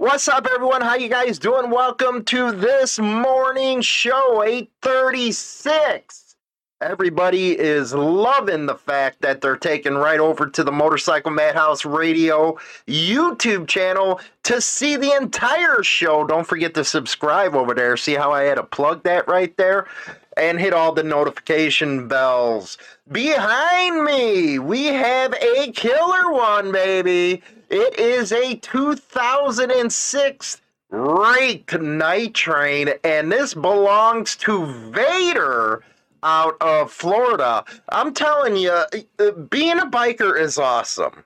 What's up, everyone? How you guys doing? Welcome to this morning show, 836. Everybody is loving the fact that they're taking right over to the Motorcycle Madhouse Radio YouTube channel to see the entire show. Don't forget to subscribe over there. See how I had to plug that right there? And hit all the notification bells. Behind me, we have a killer one, baby. It is a 2006 Rake Night Train, and this belongs to Vader out of Florida. I'm telling you, uh, being a biker is awesome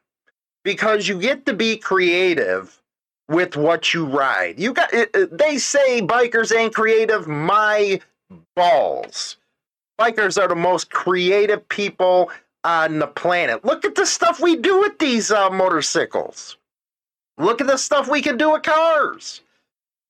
because you get to be creative with what you ride. You got they say bikers ain't creative, my balls. Bikers are the most creative people on the planet. Look at the stuff we do with these uh, motorcycles. Look at the stuff we can do with cars.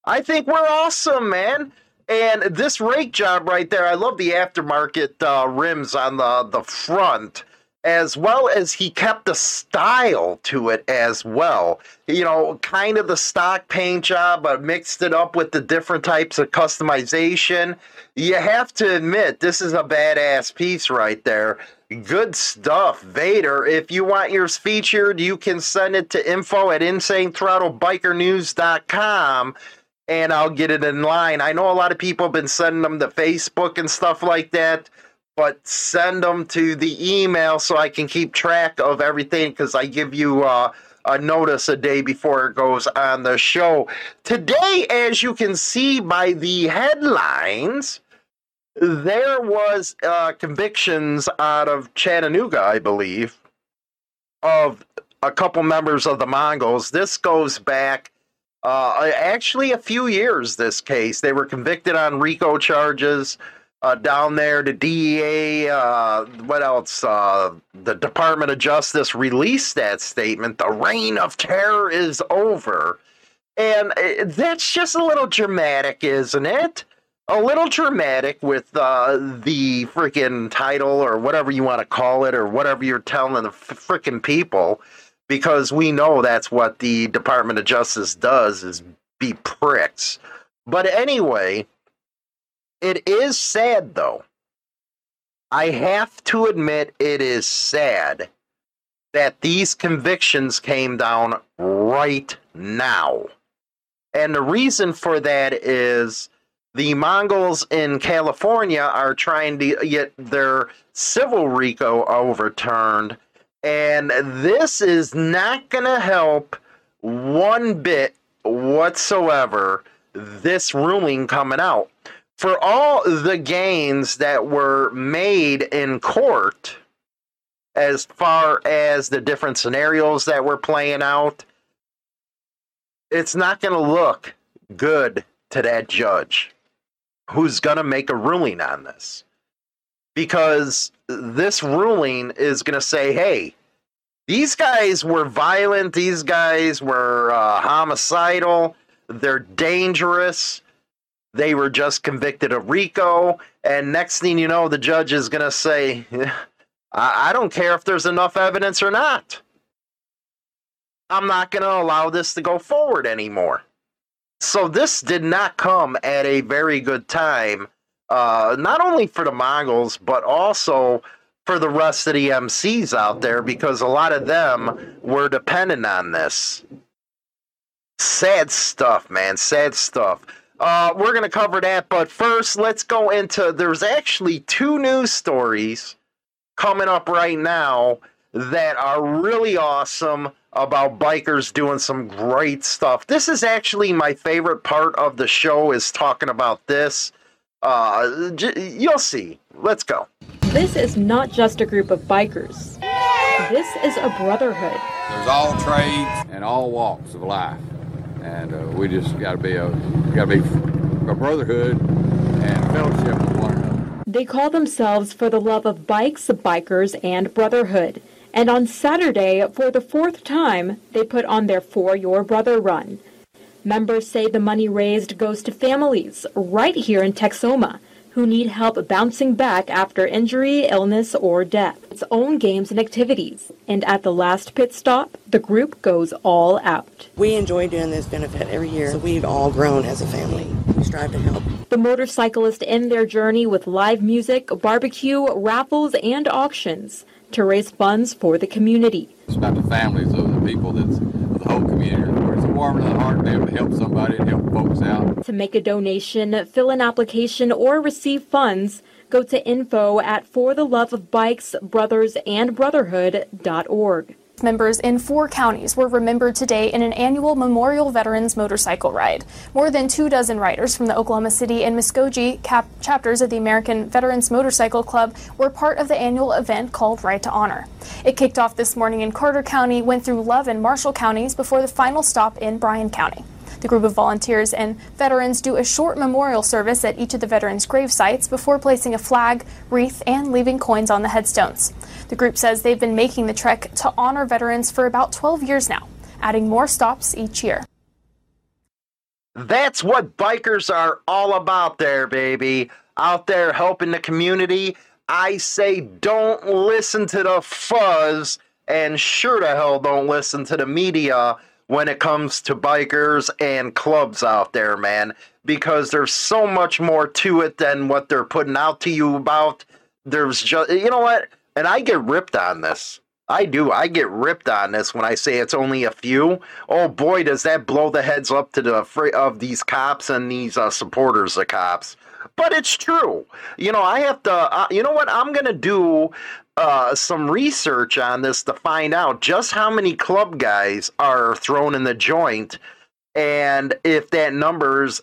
I think we're awesome, man. And this rake job right there, I love the aftermarket uh, rims on the, the front, as well as he kept the style to it as well. You know, kind of the stock paint job, but mixed it up with the different types of customization. You have to admit, this is a badass piece right there. Good stuff, Vader. If you want yours featured, you can send it to info at insanethrottlebikernews.com and I'll get it in line. I know a lot of people have been sending them to Facebook and stuff like that, but send them to the email so I can keep track of everything because I give you uh, a notice a day before it goes on the show. Today, as you can see by the headlines, there was uh, convictions out of Chattanooga, I believe, of a couple members of the Mongols. This goes back uh, actually a few years. This case, they were convicted on RICO charges. Uh, down there, the DEA, uh, what else? Uh, the Department of Justice released that statement. The reign of terror is over. And uh, that's just a little dramatic, isn't it? A little dramatic with uh, the freaking title or whatever you want to call it or whatever you're telling the freaking people because we know that's what the Department of Justice does is be pricks. But anyway, it is sad though. I have to admit it is sad that these convictions came down right now. And the reason for that is the Mongols in California are trying to get their civil RICO overturned, and this is not going to help one bit whatsoever. This ruling coming out for all the gains that were made in court, as far as the different scenarios that were playing out, it's not going to look good to that judge who's going to make a ruling on this. Because this ruling is going to say, hey, these guys were violent, these guys were uh, homicidal, they're dangerous. They were just convicted of RICO. And next thing you know, the judge is going to say, I-, I don't care if there's enough evidence or not. I'm not going to allow this to go forward anymore. So this did not come at a very good time, uh, not only for the Mongols, but also for the rest of the MCs out there because a lot of them were dependent on this. Sad stuff, man. Sad stuff. Uh, we're going to cover that, but first, let's go into. There's actually two news stories coming up right now that are really awesome about bikers doing some great stuff. This is actually my favorite part of the show is talking about this. Uh, j- you'll see. Let's go. This is not just a group of bikers. This is a brotherhood. There's all trades and all walks of life, and uh, we just got to be a got to be a brotherhood and fellowship with one another. They call themselves for the love of bikes, bikers, and brotherhood. And on Saturday, for the fourth time, they put on their For Your Brother run. Members say the money raised goes to families right here in Texoma, who need help bouncing back after injury, illness, or death. Its own games and activities. And at the last pit stop, the group goes all out. We enjoy doing this benefit every year, so we've all grown as a family. We strive to help. The motorcyclists end their journey with live music, barbecue, raffles, and auctions to raise funds for the community. It's about the families of the people that's of the whole community. It's warm to the heart to be able to help somebody and help folks out. To make a donation, fill an application, or receive funds, go to info at For Members in four counties were remembered today in an annual Memorial Veterans Motorcycle Ride. More than two dozen riders from the Oklahoma City and Muskogee cap- chapters of the American Veterans Motorcycle Club were part of the annual event called Ride to Honor. It kicked off this morning in Carter County, went through Love and Marshall counties before the final stop in Bryan County. The group of volunteers and veterans do a short memorial service at each of the veterans' grave sites before placing a flag, wreath, and leaving coins on the headstones. The group says they've been making the trek to honor veterans for about 12 years now, adding more stops each year. That's what bikers are all about there, baby. Out there helping the community. I say don't listen to the fuzz, and sure to hell don't listen to the media when it comes to bikers and clubs out there, man, because there's so much more to it than what they're putting out to you about. There's just, you know what? And I get ripped on this. I do. I get ripped on this when I say it's only a few. Oh boy, does that blow the heads up to the of these cops and these uh, supporters of cops. But it's true. You know, I have to. Uh, you know what? I'm gonna do uh, some research on this to find out just how many club guys are thrown in the joint, and if that number's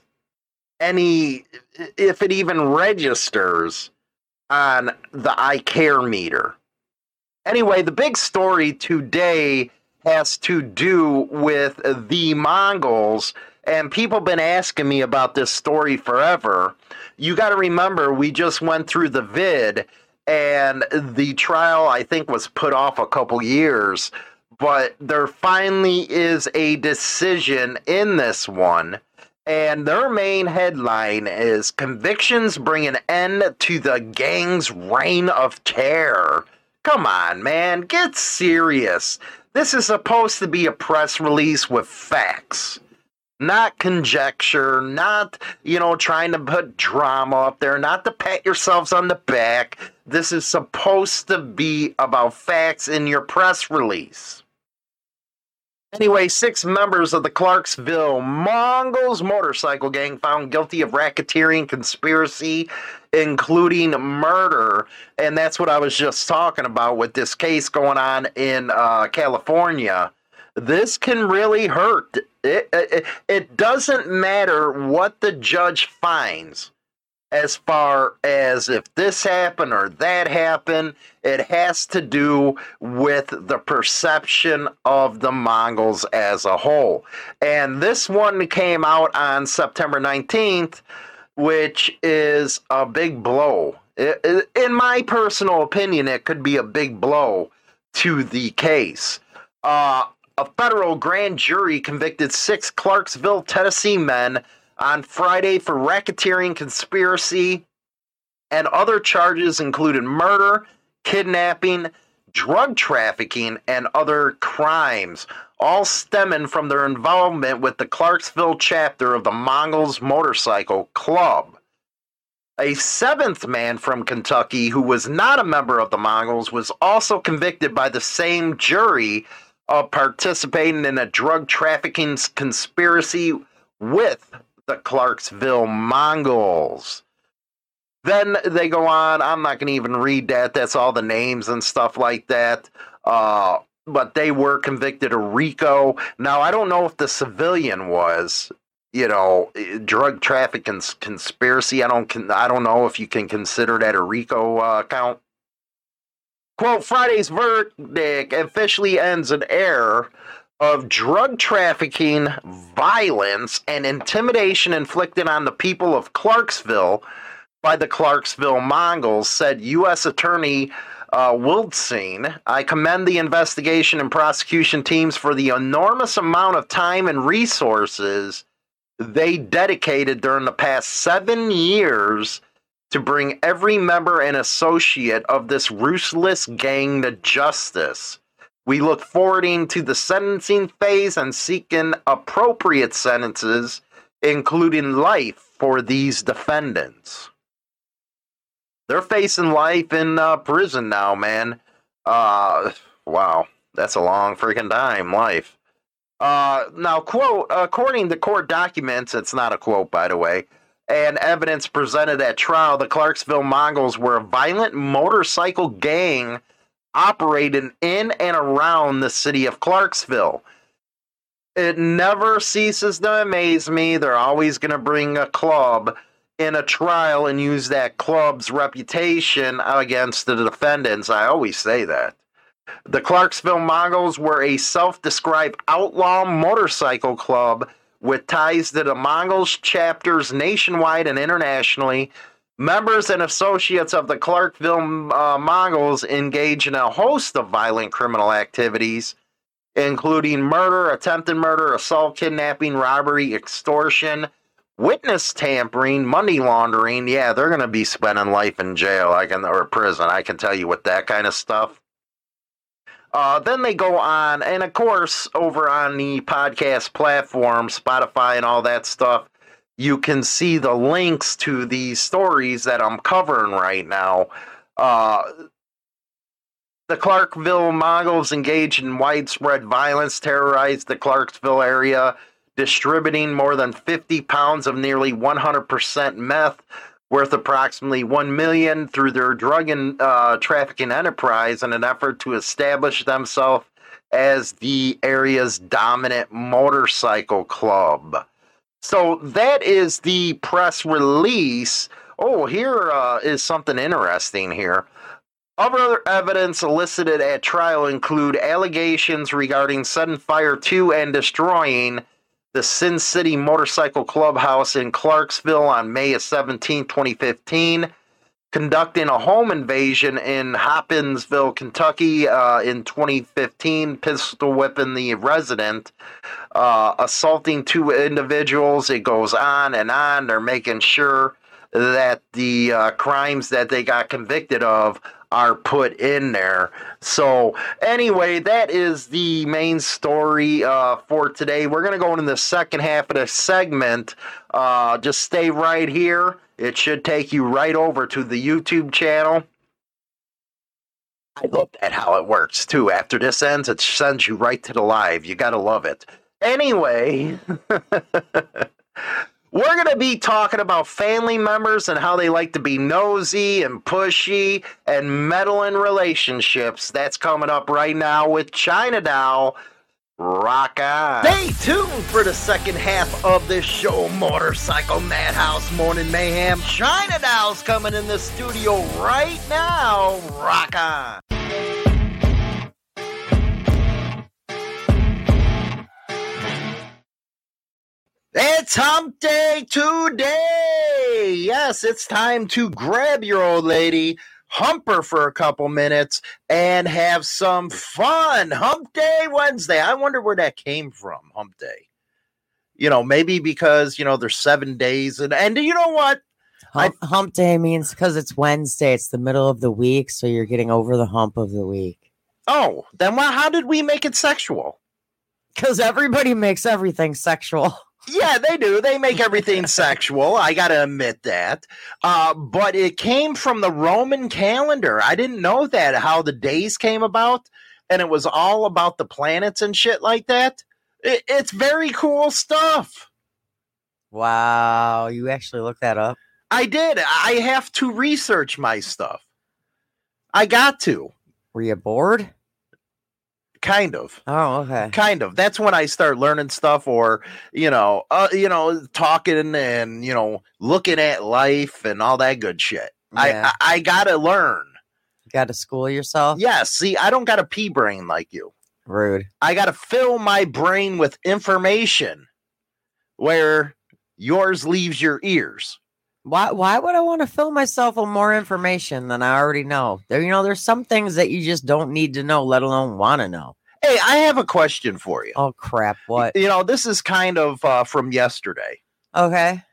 any, if it even registers on the I care meter. Anyway, the big story today has to do with the Mongols, and people been asking me about this story forever. You got to remember, we just went through the vid, and the trial, I think, was put off a couple years, but there finally is a decision in this one. And their main headline is Convictions Bring an End to the Gang's Reign of Terror. Come on, man, get serious. This is supposed to be a press release with facts, not conjecture, not, you know, trying to put drama up there, not to pat yourselves on the back. This is supposed to be about facts in your press release. Anyway, six members of the Clarksville Mongols motorcycle gang found guilty of racketeering conspiracy, including murder. And that's what I was just talking about with this case going on in uh, California. This can really hurt. It, it, it doesn't matter what the judge finds as far as if this happened or that happened. It has to do with the perception of the Mongols as a whole. And this one came out on September 19th, which is a big blow. In my personal opinion, it could be a big blow to the case. Uh, a federal grand jury convicted six Clarksville, Tennessee men on Friday for racketeering, conspiracy, and other charges included murder, kidnapping, drug trafficking, and other crimes, all stemming from their involvement with the Clarksville chapter of the Mongols Motorcycle Club. A seventh man from Kentucky who was not a member of the Mongols was also convicted by the same jury of participating in a drug trafficking conspiracy with the Clarksville Mongols. Then they go on. I'm not going to even read that. That's all the names and stuff like that. Uh, but they were convicted of RICO. Now, I don't know if the civilian was, you know, drug trafficking conspiracy. I don't. I don't know if you can consider that a RICO uh, count. Quote, Friday's verdict officially ends an era of drug trafficking, violence, and intimidation inflicted on the people of Clarksville by the Clarksville Mongols, said U.S. Attorney uh. I commend the investigation and prosecution teams for the enormous amount of time and resources they dedicated during the past seven years to bring every member and associate of this ruthless gang to justice. We look forwarding to the sentencing phase and seeking appropriate sentences, including life, for these defendants. They're facing life in uh, prison now, man. Uh, wow, that's a long freaking time, life. Uh, now, quote, according to court documents, it's not a quote, by the way, and evidence presented at trial, the Clarksville Mongols were a violent motorcycle gang operating in and around the city of Clarksville. It never ceases to amaze me. They're always going to bring a club in a trial and use that club's reputation against the defendants. I always say that. The Clarksville Mongols were a self described outlaw motorcycle club with ties to the Mongols chapters nationwide and internationally. Members and associates of the Clarksville uh, Mongols engage in a host of violent criminal activities, including murder, attempted murder, assault, kidnapping, robbery, extortion, witness tampering, money laundering. Yeah, they're going to be spending life in jail, I can or prison. I can tell you with that kind of stuff. Uh, then they go on, and of course, over on the podcast platform, Spotify, and all that stuff, you can see the links to these stories that I'm covering right now. Uh, the Clarksville Mongols engaged in widespread violence, terrorized the Clarksville area, distributing more than 50 pounds of nearly 100% meth worth approximately 1 million through their drug and uh, trafficking enterprise in an effort to establish themselves as the area's dominant motorcycle club. So that is the press release. Oh, here uh, is something interesting here. Other evidence elicited at trial include allegations regarding setting fire to and destroying the Sin City Motorcycle Clubhouse in Clarksville on May 17, 2015, conducting a home invasion in Hopkinsville, Kentucky uh, in 2015, pistol whipping the resident, uh, assaulting two individuals. It goes on and on. They're making sure that the uh, crimes that they got convicted of are put in there. So, anyway, that is the main story uh, for today. We're going to go into the second half of the segment. Uh, just stay right here. It should take you right over to the YouTube channel. I love that how it works too. After this ends, it sends you right to the live. You got to love it. Anyway. We're going to be talking about family members and how they like to be nosy and pushy and meddle in relationships. That's coming up right now with China Doll. Rock on. Stay tuned for the second half of this show, Motorcycle Madhouse Morning Mayhem. China Doll's coming in the studio right now. Rock on. It's hump day today. Yes, it's time to grab your old lady, hump her for a couple minutes, and have some fun. Hump day Wednesday. I wonder where that came from, hump day. You know, maybe because, you know, there's seven days. And, and you know what? Hump, hump day means because it's Wednesday, it's the middle of the week. So you're getting over the hump of the week. Oh, then why, how did we make it sexual? Because everybody makes everything sexual. Yeah, they do. They make everything sexual. I got to admit that. Uh, but it came from the Roman calendar. I didn't know that, how the days came about. And it was all about the planets and shit like that. It, it's very cool stuff. Wow. You actually looked that up? I did. I have to research my stuff. I got to. Were you bored? Kind of. Oh okay. Kind of. That's when i start learning stuff or you know uh, you know talking and you know looking at life and all that good shit. Yeah. I, I, I gotta learn. You gotta school yourself? Yeah see i don't got a pea brain like you. Rude. I gotta fill my brain with information where yours leaves your ears why why would I want to fill myself with more information than I already know? There, you know, there's some things that you just don't need to know, let alone want to know. Hey, I have a question for you. Oh crap! What? You know, this is kind of uh, from yesterday. Okay.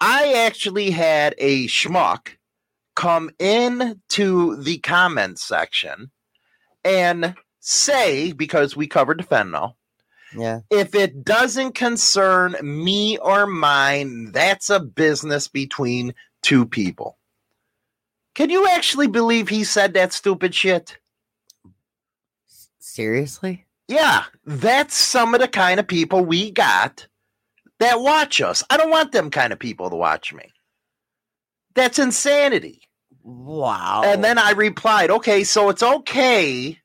I actually had a schmuck come in to the comment section and say, because we covered the fentanyl, Yeah. if it doesn't concern me or mine, that's a business between two people. Can you actually believe he said that stupid shit? Seriously? Yeah, that's some of the kind of people we got that watch us. I don't want them kind of people to watch me. That's insanity. Wow. And then I replied, okay, so it's okay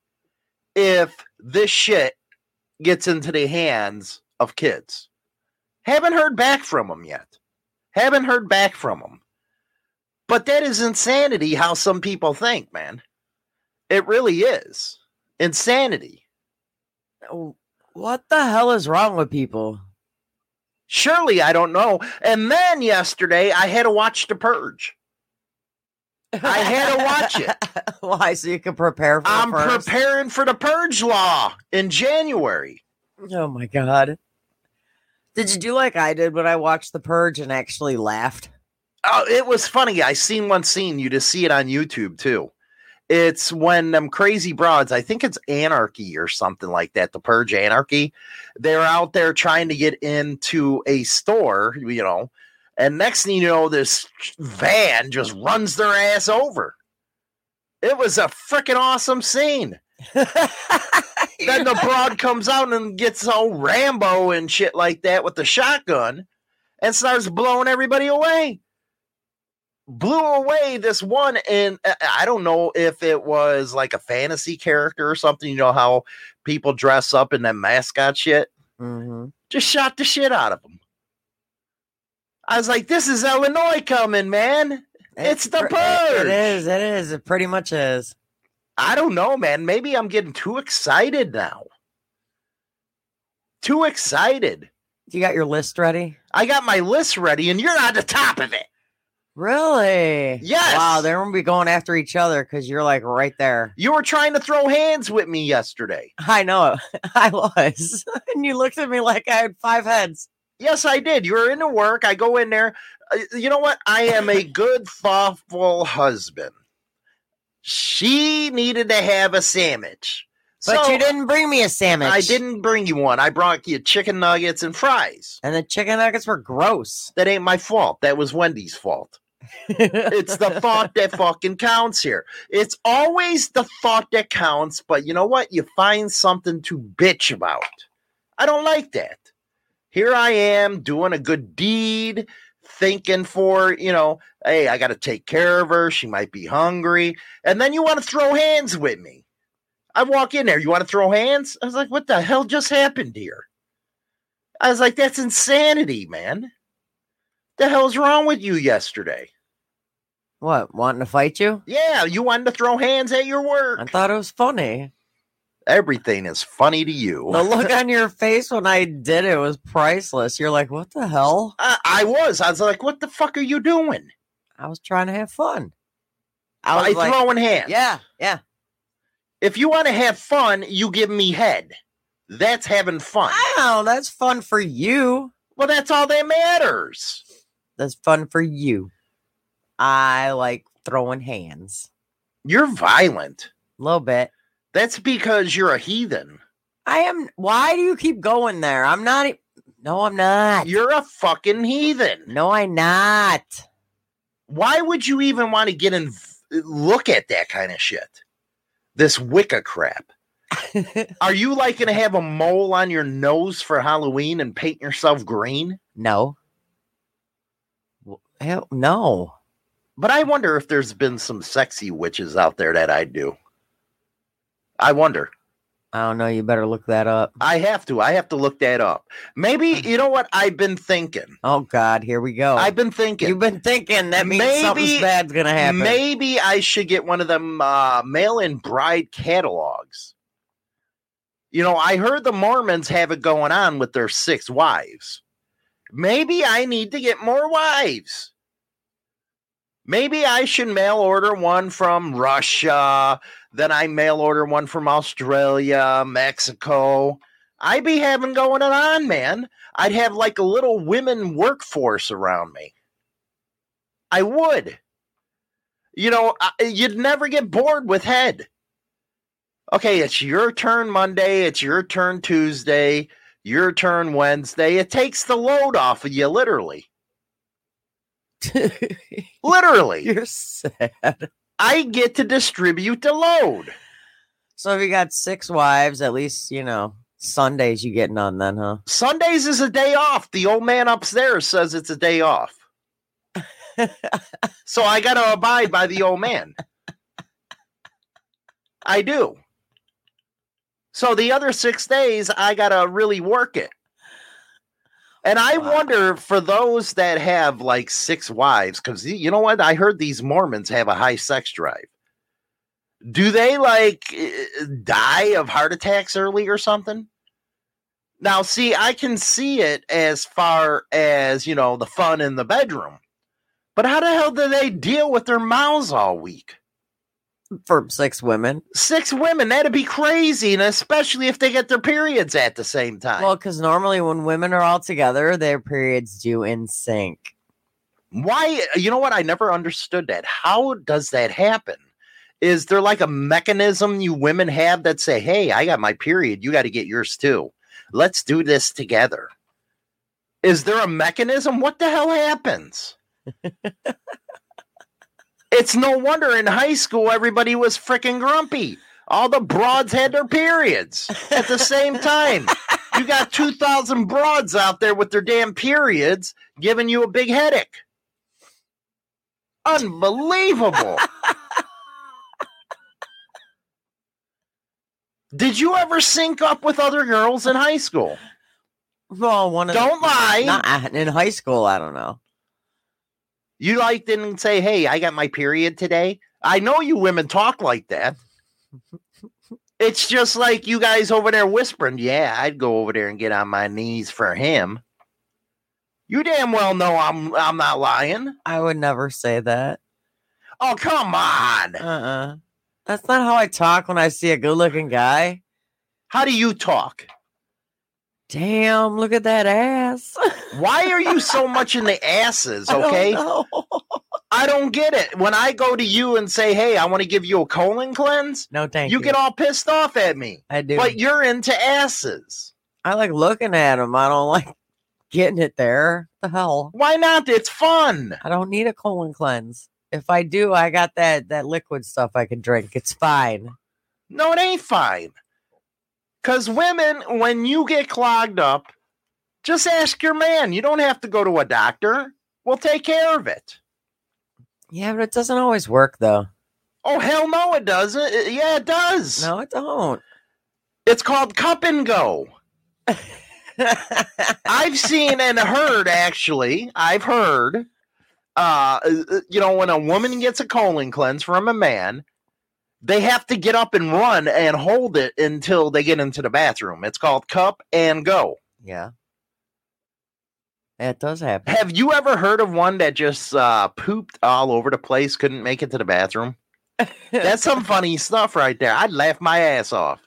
if this shit gets into the hands of kids. Haven't heard back from them yet. Haven't heard back from them. But that is insanity how some people think, man. It really is. Insanity. Oh, what the hell is wrong with people? Surely I don't know. And then yesterday I had to watch The Purge. I had to watch it. Why? So you can prepare for I'm first? preparing for the Purge law in January. Oh my god. Did you do like I did when I watched The Purge and actually laughed? Oh, it was funny. I seen one scene. You just see it on YouTube too. It's when them crazy broads, I think it's Anarchy or something like that, the Purge Anarchy. They're out there trying to get into a store, you know, and next thing you know, this van just runs their ass over. It was a freaking awesome scene. then the broad comes out and gets all Rambo and shit like that with the shotgun and starts blowing everybody away. Blew away this one, and uh, I don't know if it was like a fantasy character or something. You know how people dress up in that mascot shit? hmm Just shot the shit out of him. I was like, this is Illinois coming, man. It's the Purge. It is. It is. It pretty much is. I don't know, man. Maybe I'm getting too excited now. Too excited. You got your list ready? I got my list ready, and you're on the top of it. Really? Yes. Wow, they're gonna be going after each other because you're like right there. You were trying to throw hands with me yesterday. I know. I was, and you looked at me like I had five heads. Yes, I did. You were into work. I go in there. Uh, You know what? I am a good, thoughtful husband. She needed to have a sandwich. But So, you didn't bring me a sandwich. I didn't bring you one. I brought you chicken nuggets and fries. And the chicken nuggets were gross. That ain't my fault. That was Wendy's fault. It's the thought that fucking counts here. It's always the thought that counts, but you know what? You find something to bitch about. I don't like that. Here I am doing a good deed, thinking for, you know, hey, I got to take care of her. She might be hungry. And then you want to throw hands with me. I walk in there. You want to throw hands? I was like, what the hell just happened here? I was like, that's insanity, man. The hell's wrong with you yesterday? What? Wanting to fight you? Yeah, you wanted to throw hands at your work. I thought it was funny. Everything is funny to you. The look on your face when I did it was priceless. You're like, what the hell? I, I was. I was like, what the fuck are you doing? I was trying to have fun. I was like, throwing hands. yeah, yeah. If you want to have fun, you give me head. That's having fun. Wow, that's fun for you. Well, that's all that matters. That's fun for you. I like throwing hands. You're violent. A little bit. That's because you're a heathen. I am. Why do you keep going there? I'm not. No, I'm not. You're a fucking heathen. No, I'm not. Why would you even want to get in? Look at that kind of shit. This Wicca crap. Are you like going to have a mole on your nose for Halloween and paint yourself green? no. Hell, no. But I wonder if there's been some sexy witches out there that I do. I wonder. I don't know. You better look that up. I have to. I have to look that up. Maybe you know what I've been thinking. Oh God, here we go. I've been thinking. You've been thinking that means Maybe- something bad's gonna happen. Maybe I should get one of them uh, mail-in bride catalogs. You know, I heard the Mormons have it going on with their six wives. Maybe I need to get more wives. Maybe I should mail order one from Russia, then I mail order one from Australia, Mexico. I'd be having going on, man. I'd have like a little women workforce around me. I would. You know, I- you'd never get bored with head. Okay, it's your turn Monday, it's your turn Tuesday, your turn Wednesday. It takes the load off of you, literally. Literally. You're sad. I get to distribute the load. So if you got six wives, at least you know Sundays you get none then, huh? Sundays is a day off. The old man upstairs says it's a day off. so I got to abide by the old man. I do. So the other six days, I got to really work it. And I Wow. wonder for those that have like six wives, because you know what? I heard these Mormons have a high sex drive. Do they like die of heart attacks early or something? Now, see, I can see it as far as, you know, the fun in the bedroom. But how the hell do they deal with their mouths all week? For six women. Six women, that'd be crazy. And especially if they get their periods at the same time. Well, because normally when women are all together, their periods do in sync. Why? You know what? I never understood that. How does that happen? Is there like a mechanism you women have that say, hey, I got my period. You got to get yours too. Let's do this together. Is there a mechanism? What the hell happens? it's no wonder in high school everybody was freaking grumpy. All the broads had their periods at the same time. You got 2,000 broads out there with their damn periods giving you a big headache. Unbelievable. Did you ever sync up with other girls in high school? Well, one of Don't lie. Not in high school. I don't know. You like didn't say, "Hey, I got my period today." I know you women talk like that. It's just like you guys over there whispering, "Yeah, I'd go over there and get on my knees for him." You damn well know I'm I'm not lying. I would never say that. Oh, come on. Uh uh That's not how I talk when I see a good looking guy. How do you talk? Damn, look at that ass. Why are you so much in the asses, I don't okay? know. I don't get it. When I go to you and say, "Hey, I want to give you a colon cleanse," no, thank you you. get all pissed off at me. I do. But you're into asses. I like looking at them. I don't like getting it there. The hell? Why not? It's fun. I don't need a colon cleanse. If I do, I got that that liquid stuff I can drink. It's fine. No, it ain't fine. Cause women, when you get clogged up, just ask your man. You don't have to go to a doctor. We'll take care of it. Yeah, but it doesn't always work though. Oh hell no, it doesn't. Uh, Yeah, it does. No, it don't. It's called cup and go. I've seen and heard actually. I've heard. Uh, uh, you know, when a woman gets a colon cleanse from a man, they have to get up and run and hold it until they get into the bathroom. It's called cup and go. yeah. It does happen. Have you ever heard of one that just uh, pooped all over the place, couldn't make it to the bathroom? That's some funny stuff right there. I'd laugh my ass off.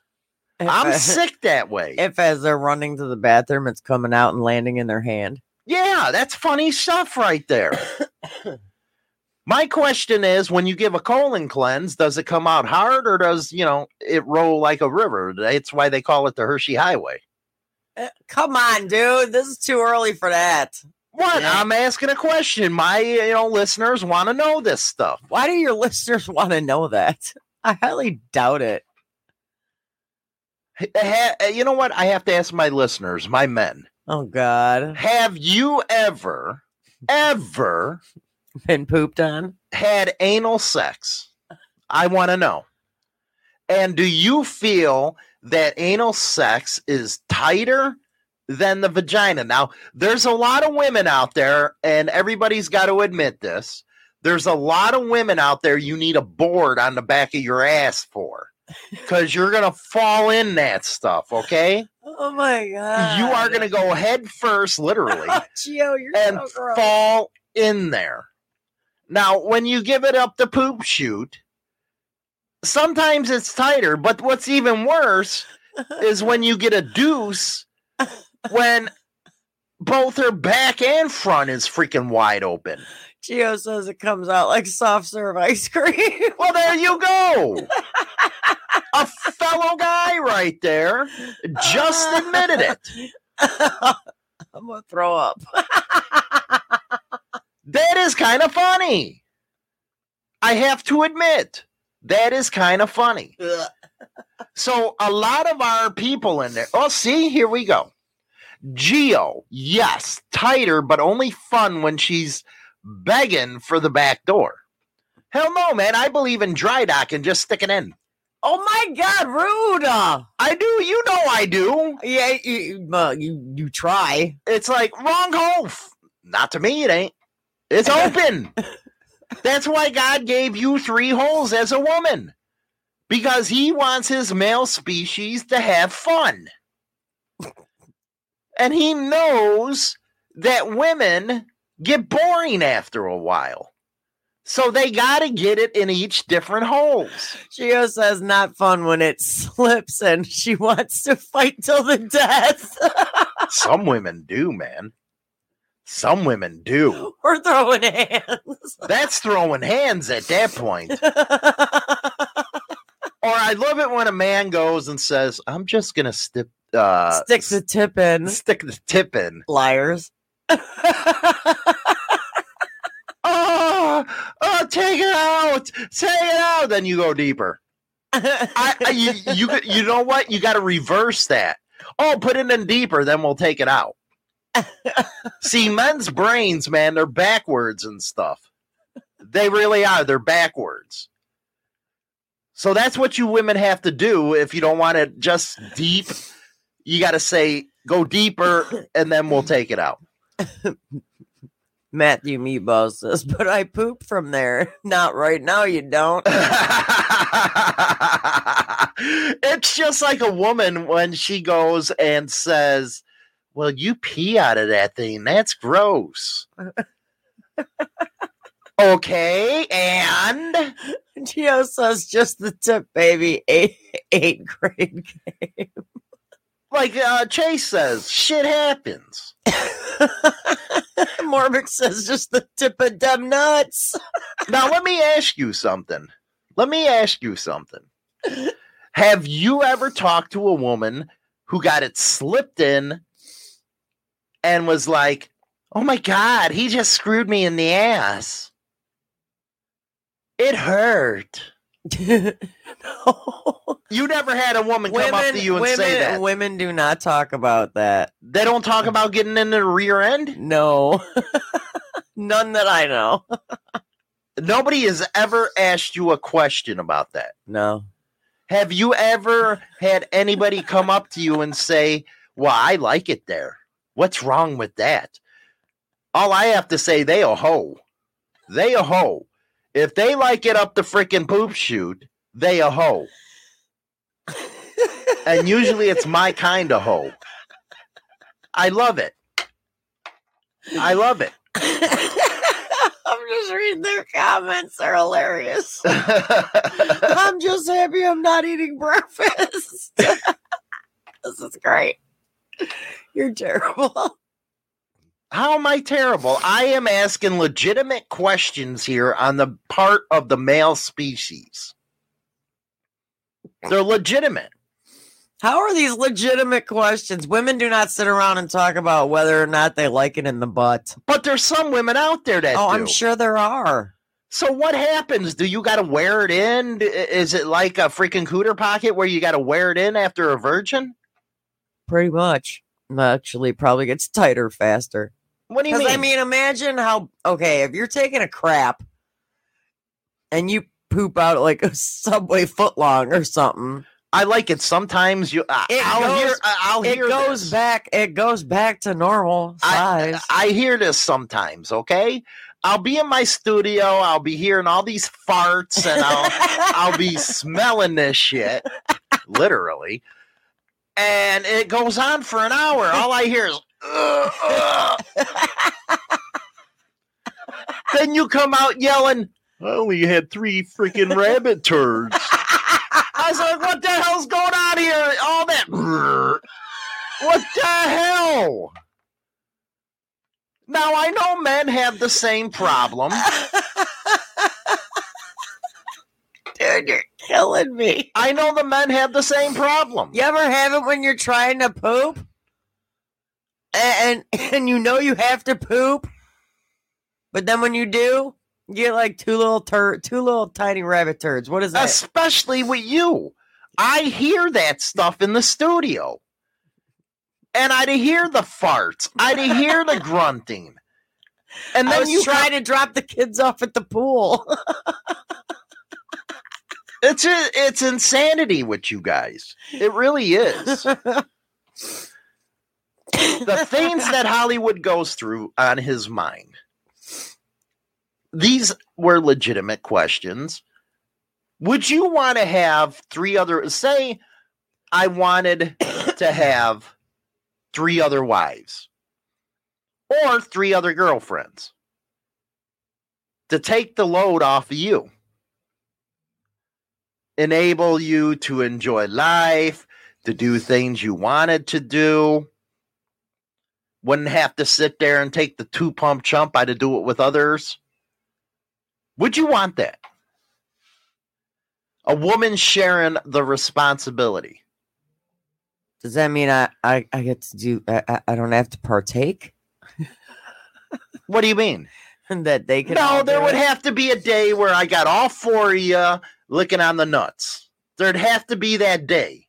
If I'm sick that way. If as they're running to the bathroom, it's coming out and landing in their hand. Yeah, that's funny stuff right there. My question is when you give a colon cleanse, does it come out hard or does, you know, it roll like a river? That's why they call it the Hershey Highway. Uh, Come on, dude. This is too early for that. What? Yeah. I'm asking a question. My, you know, listeners want to know this stuff. Why do your listeners want to know that? I highly doubt it. Ha- you know what? I have to ask my listeners, my men. Oh God, Have you ever, ever been pooped on? had anal sex? I want to know. And do you feel that anal sex is tighter than the vagina? Now, there's a lot of women out there, and everybody's got to admit this. There's a lot of women out there you need a board on the back of your ass for because you're going to fall in that stuff, okay? Oh my God, You are going to go head first, literally Oh, Gio, and so fall in there. Now, when you give it up the poop shoot, sometimes it's tighter, but what's even worse is when you get a deuce when both her back and front is freaking wide open. Geo says it comes out like soft serve ice cream. Well, there you go. A fellow guy right there just admitted it. I'm gonna throw up. That is kind of funny. I have to admit, that is kind of funny. So a lot of our people in there. Oh, see, here we go. Geo, yes, tighter, but only fun when she's begging for the back door. Hell no, man. I believe in dry dock and just sticking in. oh my god, rude! I do, you know I do. yeah, you, uh, you you try. It's like wrong hole. Not to me, it ain't. It's open. That's why God gave you three holes as a woman. Because he wants his male species to have fun. And he knows that women get boring after a while. So they got to get it in each different holes. Geo says not fun when it slips and she wants to fight till the death. Some women do, man. Some women do. We're throwing hands. That's throwing hands at that point. Or I love it when a man goes and says, "I'm just gonna stip, uh, Stick the tip in. stick the tip in." Liars. Oh, oh, take it out, take it out. Then you go deeper. I, I you, you, you know what? You got to reverse that. Oh, put it in deeper, then we'll take it out. See, men's brains, man, they're backwards and stuff. They really are. They're backwards. So that's what you women have to do if you don't want it just deep. You got to say, go deeper, and then we'll take it out. Matthew Meatball says, but I poop from there. Not right now, you don't. it's just like a woman when she goes and says, Well, you pee out of that thing. That's gross. okay, and Geo says, just the tip, baby. Eight, eight grade game. like uh, Chase says, shit happens. Morbic says, just the tip of dumb nuts. Now, let me ask you something. Let me ask you something. Have you ever talked to a woman who got it slipped in and was like, oh my God, he just screwed me in the ass? It hurt. no. You never had a woman come up to you and women, say that. women do not talk about that. They don't talk about getting in the rear end. No. None that I know. Nobody has ever asked you a question about that. No. Have you ever had anybody come up to you and say, Well, I like it there? What's wrong with that? All I have to say, they a hoe. They a hoe. If they like it up the freaking poop chute, they a hoe. and usually it's my kind of hoe. I love it. I love it. I'm just reading their comments. They're hilarious. I'm just happy I'm not eating breakfast. this is great. You're terrible. How am I terrible? I am asking legitimate questions here on the part of the male species. They're legitimate. How are these legitimate questions? Women do not sit around and talk about whether or not they like it in the butt. But there's some women out there that Oh, do. I'm sure there are. So what happens? Do you got to wear it in? Is it like a freaking cooter pocket where you got to wear it in after a virgin? Pretty much. Actually, probably gets tighter faster. What do you mean? I mean, imagine how okay if you're taking a crap and you poop out like a subway footlong or something. I like it. Sometimes you. I- It I'll goes- hear. I- I'll it hear. goes this. back. It goes back to normal I, size. I hear this sometimes. Okay, I'll be in my studio. I'll be hearing all these farts, and I'll I'll be smelling this shit, literally. And it goes on for an hour. All I hear is. Then you come out yelling. I only had three freaking rabbit turds. I was like, "What the hell's going on here? All that. What the hell?" Now I know men have the same problem. Dude, you're killing me. I know the men have the same problem. You ever have it when you're trying to poop? And, and and you know you have to poop, but then when you do, you get like two little tur- two little tiny rabbit turds. What is that? Especially with you. I hear that stuff in the studio. And I'd hear the farts. I'd hear the grunting. And then you trying to drop the kids off at the pool. it's it's insanity with you guys. It really is. the things that Hollywood goes through on his mind. These were legitimate questions. Would you want to have three other say I wanted to have three other wives or three other girlfriends to take the load off of you? Enable you to enjoy life, to do things you wanted to do wouldn't have to sit there and take the two pump chump. I'd do it with others. Would you want that? A woman sharing the responsibility. Does that mean I I, I get to do? I, I- I don't have to partake? What do you mean? that they can? No, there would have to be a day where I got all four of you licking on the nuts. There'd have to be that day.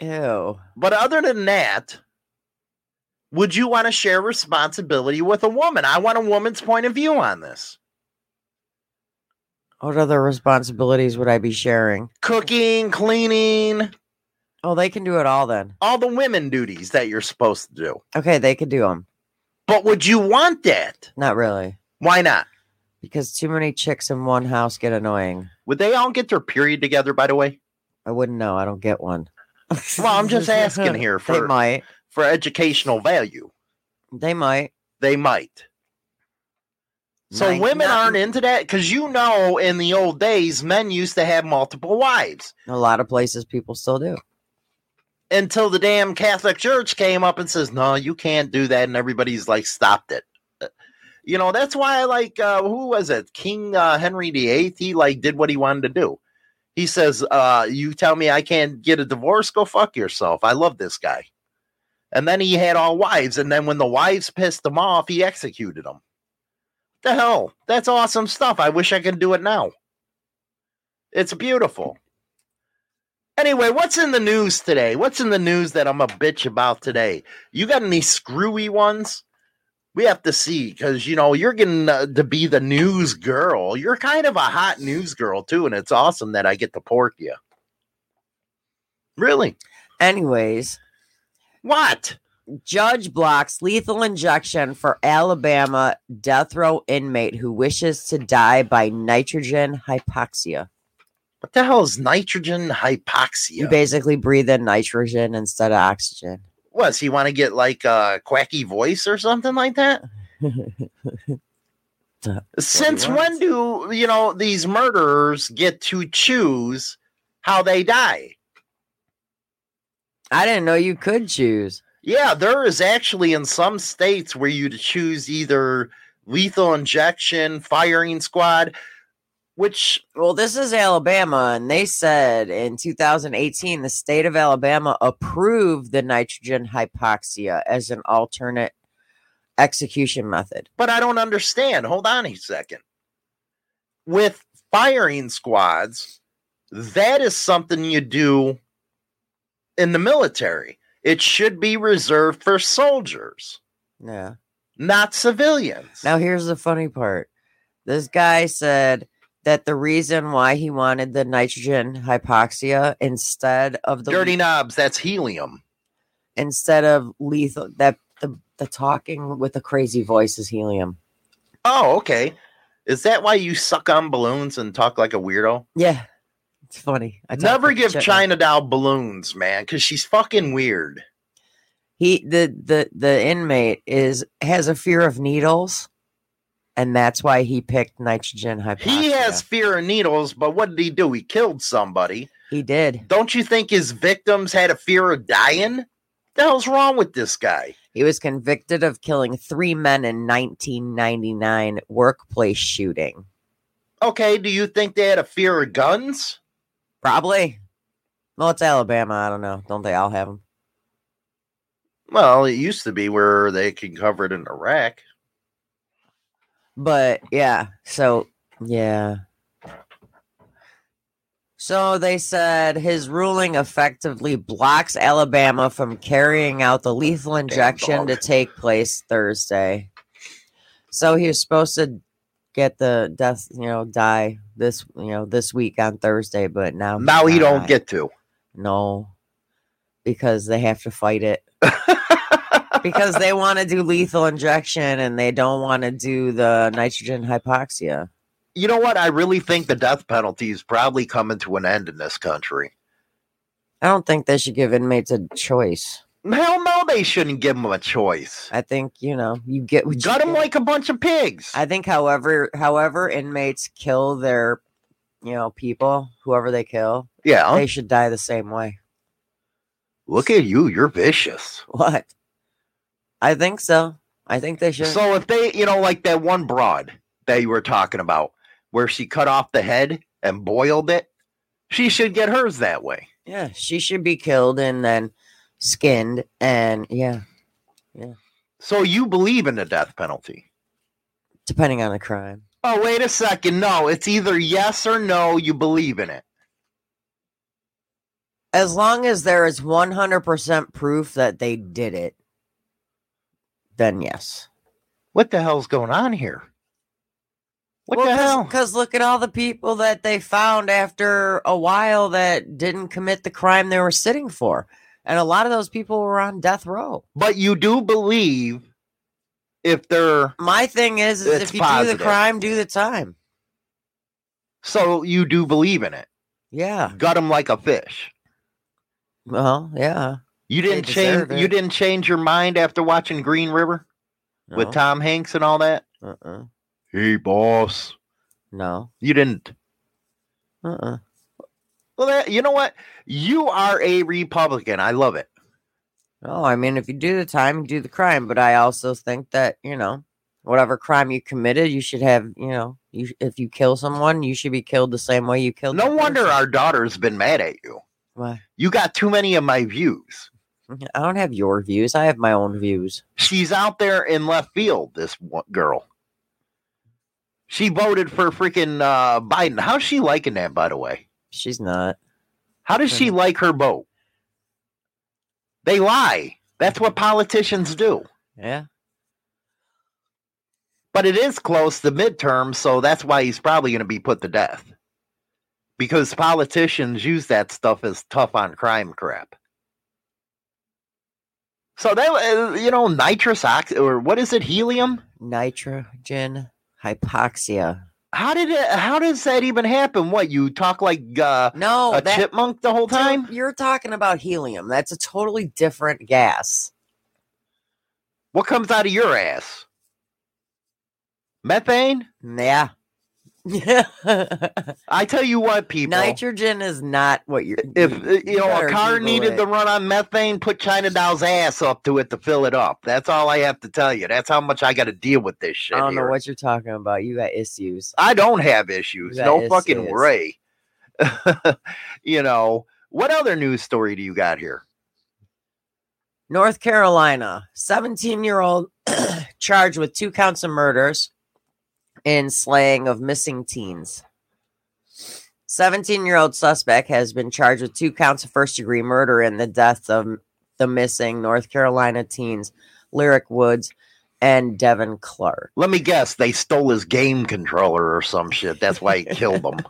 Ew. But other than that, would you want to share responsibility with a woman? I want a woman's point of view on this. What other responsibilities would I be sharing? Cooking, cleaning, Oh, they can do it all then. all the women duties that you're supposed to do. Okay, they could do them. But would you want that? Not really, Why not? Because too many chicks in one house get annoying. Would they all get their period together, by the way? I wouldn't know. I don't get one. Well, I'm just asking here they for might. for educational value. They might. They might. So women aren't into that because you know in the old days men used to have multiple wives A lot of places people still do. until the damn Catholic Church came up and says no you can't do that and everybody's like stopped it. You know that's why I like uh, who was it King uh, Henry VIII he like did what he wanted to do. He says uh, you tell me I can't get a divorce go fuck yourself. I love this guy. And then he had all wives and then when the wives pissed him off he executed them. The hell? That's awesome stuff. I wish I could do it now. It's beautiful. Anyway, what's in the news today? What's in the news that I'm a bitch about today? You got any screwy ones? We have to see because you know you're getting uh, to be the news girl. You're kind of a hot news girl too, and it's awesome that I get to pork you. Really? Anyways, What? judge blocks lethal injection for Alabama death row inmate who wishes to die by nitrogen hypoxia. What the hell is nitrogen hypoxia? You basically breathe in nitrogen instead of oxygen. What? He want to get like a quacky voice or something like that? Since when do you know these murderers get to choose how they die? I didn't know you could choose. Yeah, there is actually in some states where you choose either lethal injection, firing squad, which Well, this is Alabama, and they said in 2018 the state of Alabama approved the nitrogen hypoxia as an alternate execution method. but I don't understand. Hold on a second. With firing squads, that is something you do in the military. It should be reserved for soldiers, Yeah. not civilians. Now, here's the funny part this guy said that the reason why he wanted the nitrogen hypoxia instead of the Dirty knobs, that's helium. instead of lethal that the, the talking with the crazy voice is helium. Oh, okay. Is that why you suck on balloons and talk like a weirdo? Yeah. It's funny. I Never give shit. China Doll balloons, man, because she's fucking weird. He the the the inmate is has a fear of needles, and that's why he picked nitrogen hypoxia. He has fear of needles, but what did he do? He killed somebody. He did. Don't you think his victims had a fear of dying? The hell's wrong with this guy? He was convicted of killing three men in 1999 workplace shooting. Okay, do you think they had a fear of guns? Probably. Well, it's Alabama. I don't know. Don't they all have them? Well, it used to be where they could cover it in Iraq. But yeah, so yeah. So they said his ruling effectively blocks Alabama from carrying out the lethal injection to take place Thursday. So he was supposed to get the death, you know, die this, you know, this week on Thursday, but now Now he don't get to. no because they have to fight it because they want to do lethal injection and they don't want to do the nitrogen hypoxia. You know what? I really think the death penalty is probably coming to an end in this country. I don't think they should give inmates a choice. Hell no, they shouldn't give them a choice. I think you know you get what you Gut them like a bunch of pigs. I think, however, however inmates kill their, you know, people, whoever they kill, yeah. they should die the same way. Look at you. You're vicious. What? I think so. I think they should. So if they, you know, like that one broad that you were talking about, where she cut off the head and boiled it, she should get hers that way. yeah, she should be killed and then skinned, and yeah, yeah. So you believe in the death penalty? depending on the crime. Oh, wait a second. No, it's either yes or no. You believe in it. As long as there is one hundred percent proof that they did it, then yes. What the hell's going on here? What the hell? Because look at all the people that they found after a while that didn't commit the crime they were sitting for. And a lot of those people were on death row. But you do believe if they're My thing is, is if you do the crime, do the time. so you do believe in it. Yeah. Gut them like a fish. Well, yeah. You didn't change. deserve You didn't change your mind after watching Green River with Tom Hanks and all that. Uh-uh. Hey, boss. No. You didn't. Uh-uh. Well, that, you know what? You are a Republican. I love it. No, I mean, if you do the time, you do the crime. But I also think that, you know, whatever crime you committed, you should have, you know, you, if you kill someone, you should be killed the same way you killed No wonder person. our daughter's been mad at you. Why? You got too many of my views. I don't have your views. I have my own views. She's out there in left field. This girl. She voted for freaking uh, Biden. How's she liking that, by the way? She's not. How does she like her vote? They lie. That's what politicians do. Yeah. But it is close to midterm, so that's why he's probably going to be put to death. Because politicians use that stuff as tough on crime crap. So that uh, you know, nitrous ox or what is it, helium? Nitrogen hypoxia. How did it? How does that even happen? What you talk like uh, No, a that, chipmunk the whole dude, time? You're talking about helium. That's a totally different gas. What comes out of your ass? Methane? Yeah. I tell you what, people. Nitrogen is not what you're. if uh, you know a car needed it. to run on methane, put China Doll's ass up to it to fill it up. That's all I have to tell you. That's how much I got to deal with this shit. I don't know what you're talking about. You got issues. I don't have issues. No got fucking way. you know what other news story do you got here? North Carolina, 17 year old charged with two counts of murders in slaying of missing teens. 17 year old suspect has been charged with two counts of first degree murder in the death of the missing North Carolina teens, Lyric Woods and Devin Clark. Let me guess. They stole his game controller or some shit. That's why he killed them.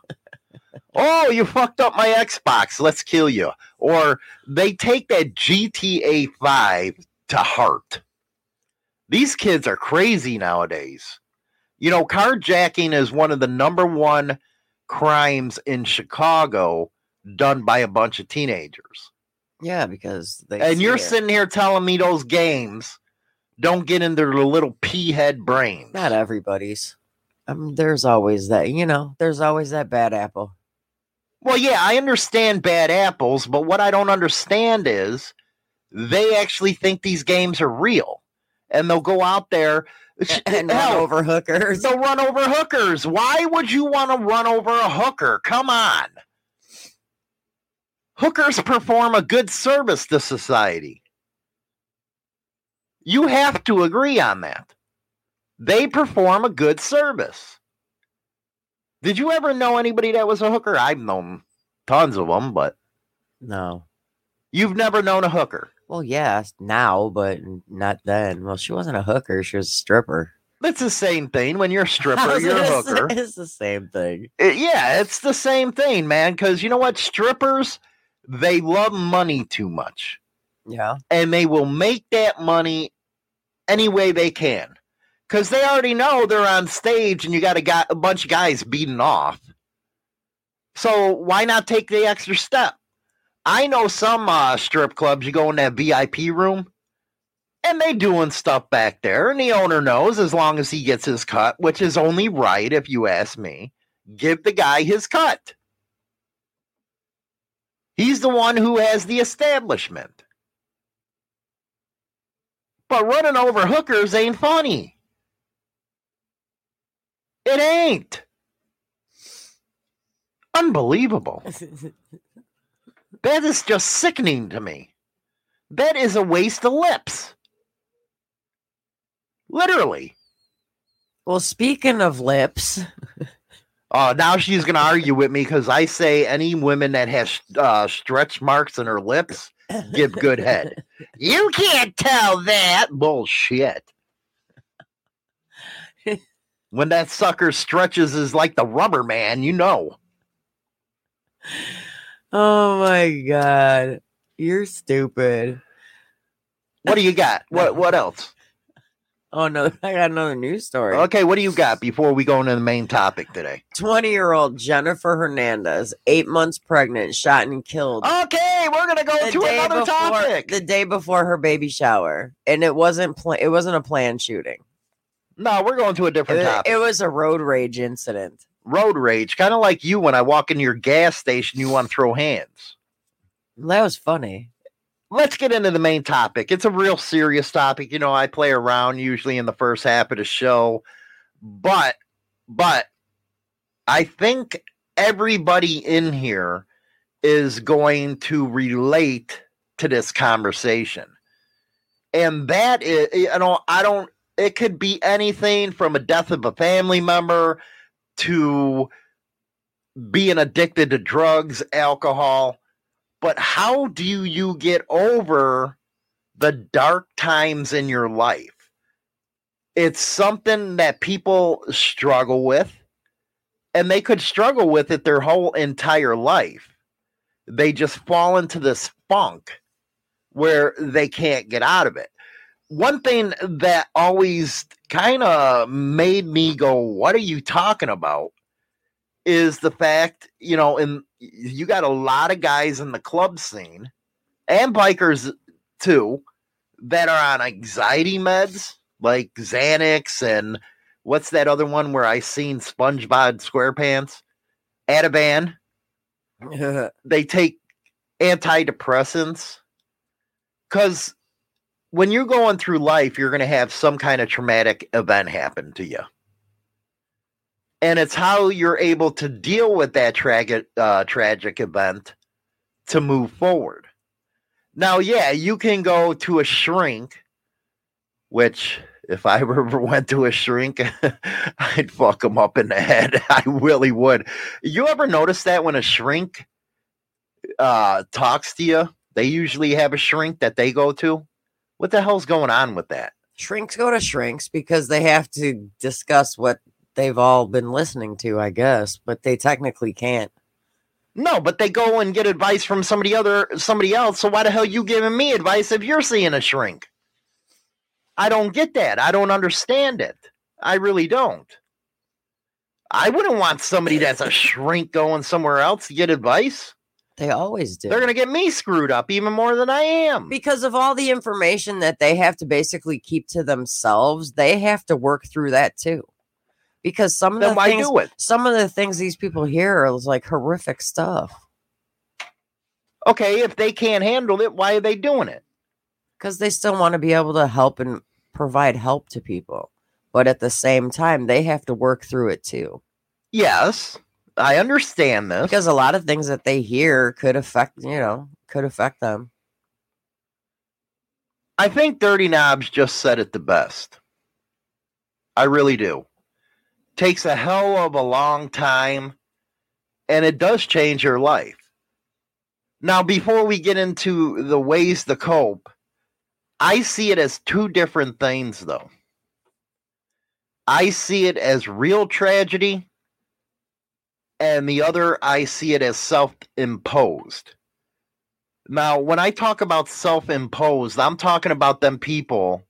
Oh, you fucked up my Xbox. Let's kill you. Or they take that GTA 5 to heart. These kids are crazy nowadays. You know, carjacking is one of the number one crimes in Chicago done by a bunch of teenagers. Yeah, because they. And you're it. sitting here telling me those games don't get into their little pea head brains. Not everybody's. I mean, there's always that, you know, there's always that bad apple. Well, yeah, I understand bad apples, but what I don't understand is they actually think these games are real, and they'll go out there and run over hookers. They'll run over hookers. Why would you want to run over a hooker? Come on. Hookers perform a good service to society. You have to agree on that. They perform a good service. Did you ever know anybody that was a hooker? I've known tons of them, but No. you've never known a hooker. Well, yes, now, but not then. Well, she wasn't a hooker; she was a stripper. It's the same thing. When you're a stripper, you're a gonna say, hooker. It's the same thing. Uh, yeah, it's the same thing, man. Because you know what? Strippers, they love money too much. Yeah. and they will make that money any way they can because they already know they're on stage and you got a, guy, a bunch of guys beating off. So why not take the extra step? I know some uh, strip clubs. You go in that VIP room, and they doing stuff back there, and the owner knows as long as he gets his cut, which is only right if you ask me. Give the guy his cut. He's the one who has the establishment. But running over hookers ain't funny. It ain't. Unbelievable. That is just sickening to me. That is a waste of lips. Literally. well, speaking of lips, Oh, now she's going to argue with me because I say any women that has uh, stretch marks in her lips give good head. You can't tell that. Bullshit. when that sucker stretches is like the rubber man, you know. Oh my god, you're stupid. What do you got? What what else? Oh no, I got another news story. Okay, what do you got before we go into the main topic today? 20 year old Jennifer Hernandez, eight months pregnant, shot and killed. Okay, we're gonna go to another before, topic. The day before her baby shower, and it wasn't pla- it wasn't a planned shooting. no, we're going to a different was- topic. it was a road rage incident. Road rage, kind of like you when I walk into your gas station, you want to throw hands. That was funny. let's get into the main topic. It's a real serious topic. You know, I play around usually in the first half of the show, but but I think everybody in here is going to relate to this conversation. And that is you know, I don't it could be anything from a death of a family member to being addicted to drugs, alcohol, but how do you get over the dark times in your life? It's something that people struggle with, and they could struggle with it their whole entire life. They just fall into this funk where they can't get out of it. One thing that always kind of made me go, What are you talking about? is the fact, you know, and you got a lot of guys in the club scene and bikers too that are on anxiety meds like Xanax and what's that other one where I seen SpongeBob SquarePants? Ativan. They take antidepressants because when you're going through life, you're going to have some kind of traumatic event happen to you and it's how you're able to deal with that tragic uh, tragic event to move forward. Now, yeah, you can go to a shrink, which if I ever went to a shrink, I'd fuck them up in the head. I really would. You ever notice that when a shrink uh, talks to you, they usually have a shrink that they go to? What the hell's going on with that? Shrinks go to shrinks because they have to discuss what they've all been listening to, I guess, but they technically can't. No, but they go and get advice from somebody other somebody else. So why the hell you giving me advice if you're seeing a shrink? I don't get that. I don't understand it. I really don't. I wouldn't want somebody that's a shrink going somewhere else to get advice. They always do. They're going to get me screwed up even more than I am. because of all the information that they have to basically keep to themselves, they have to work through that too. Because some of Then the things, some of the things these people hear is like horrific stuff. Okay, if they can't handle it, why are they doing it? because they still want to be able to help and provide help to people. But at the same time, they have to work through it too. Yes, I understand this. Because a lot of things that they hear could affect, you know, could affect them. I think Dirty Knobs just said it the best. I really do. Takes a hell of a long time, and it does change your life. Now, before we get into the ways to cope, I see it as two different things, though. I see it as real tragedy, and the other, I see it as self imposed. Now, when I talk about self imposed, I'm talking about them people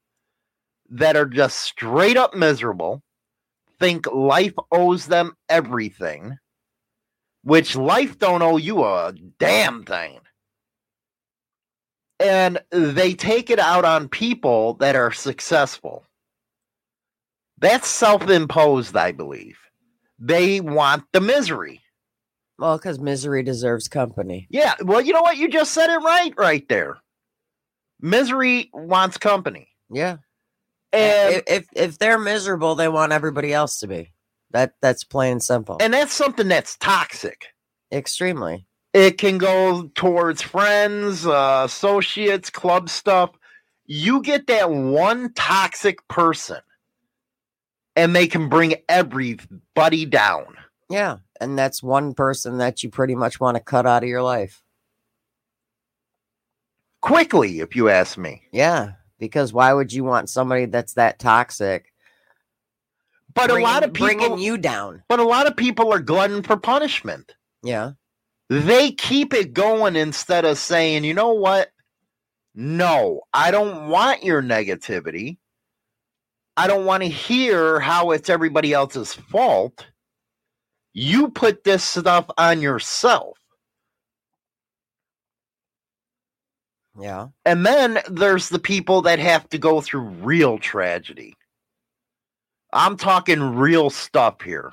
that are just straight up miserable, think life owes them everything, which life don't owe you a damn thing. And they take it out on people that are successful. That's self imposed, I believe. They want the misery. Well, because misery deserves company. Yeah, well, you know what? You just said it right, right there. Misery wants company, Yeah. and if, if if they're miserable, they want everybody else to be. That that's plain and simple. and that's something that's toxic. Extremely. It can go towards friends, uh, associates, club stuff. You get that one toxic person, and they can bring everybody down. Yeah. And that's one person that you pretty much want to cut out of your life. quickly, if you ask me. Yeah. Because why would you want somebody that's that toxic? But a lot of people, bringing you down. but a lot of people are glutton for punishment. Yeah. They keep it going instead of saying, you know what? No, I don't want your negativity. I don't want to hear how it's everybody else's fault. You put this stuff on yourself. Yeah. And then there's the people that have to go through real tragedy. I'm talking real stuff here,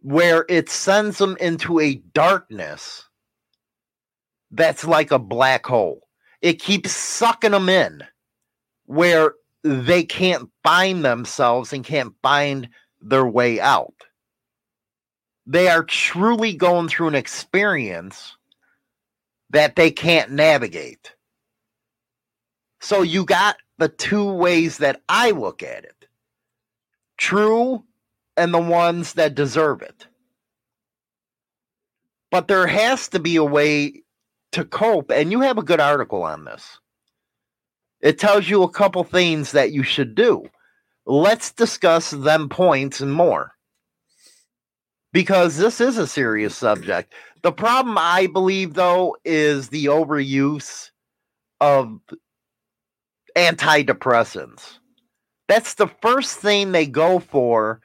where it sends them into a darkness that's like a black hole. It keeps sucking them in where they can't find themselves and can't find their way out. They are truly going through an experience that they can't navigate. So you got the two ways that I look at it true and the ones that deserve it. But there has to be a way to cope, and you have a good article on this. It tells you a couple things that you should do. Let's discuss them points and more. Because this is a serious subject. The problem, I believe, though, is the overuse of antidepressants. That's the first thing they go for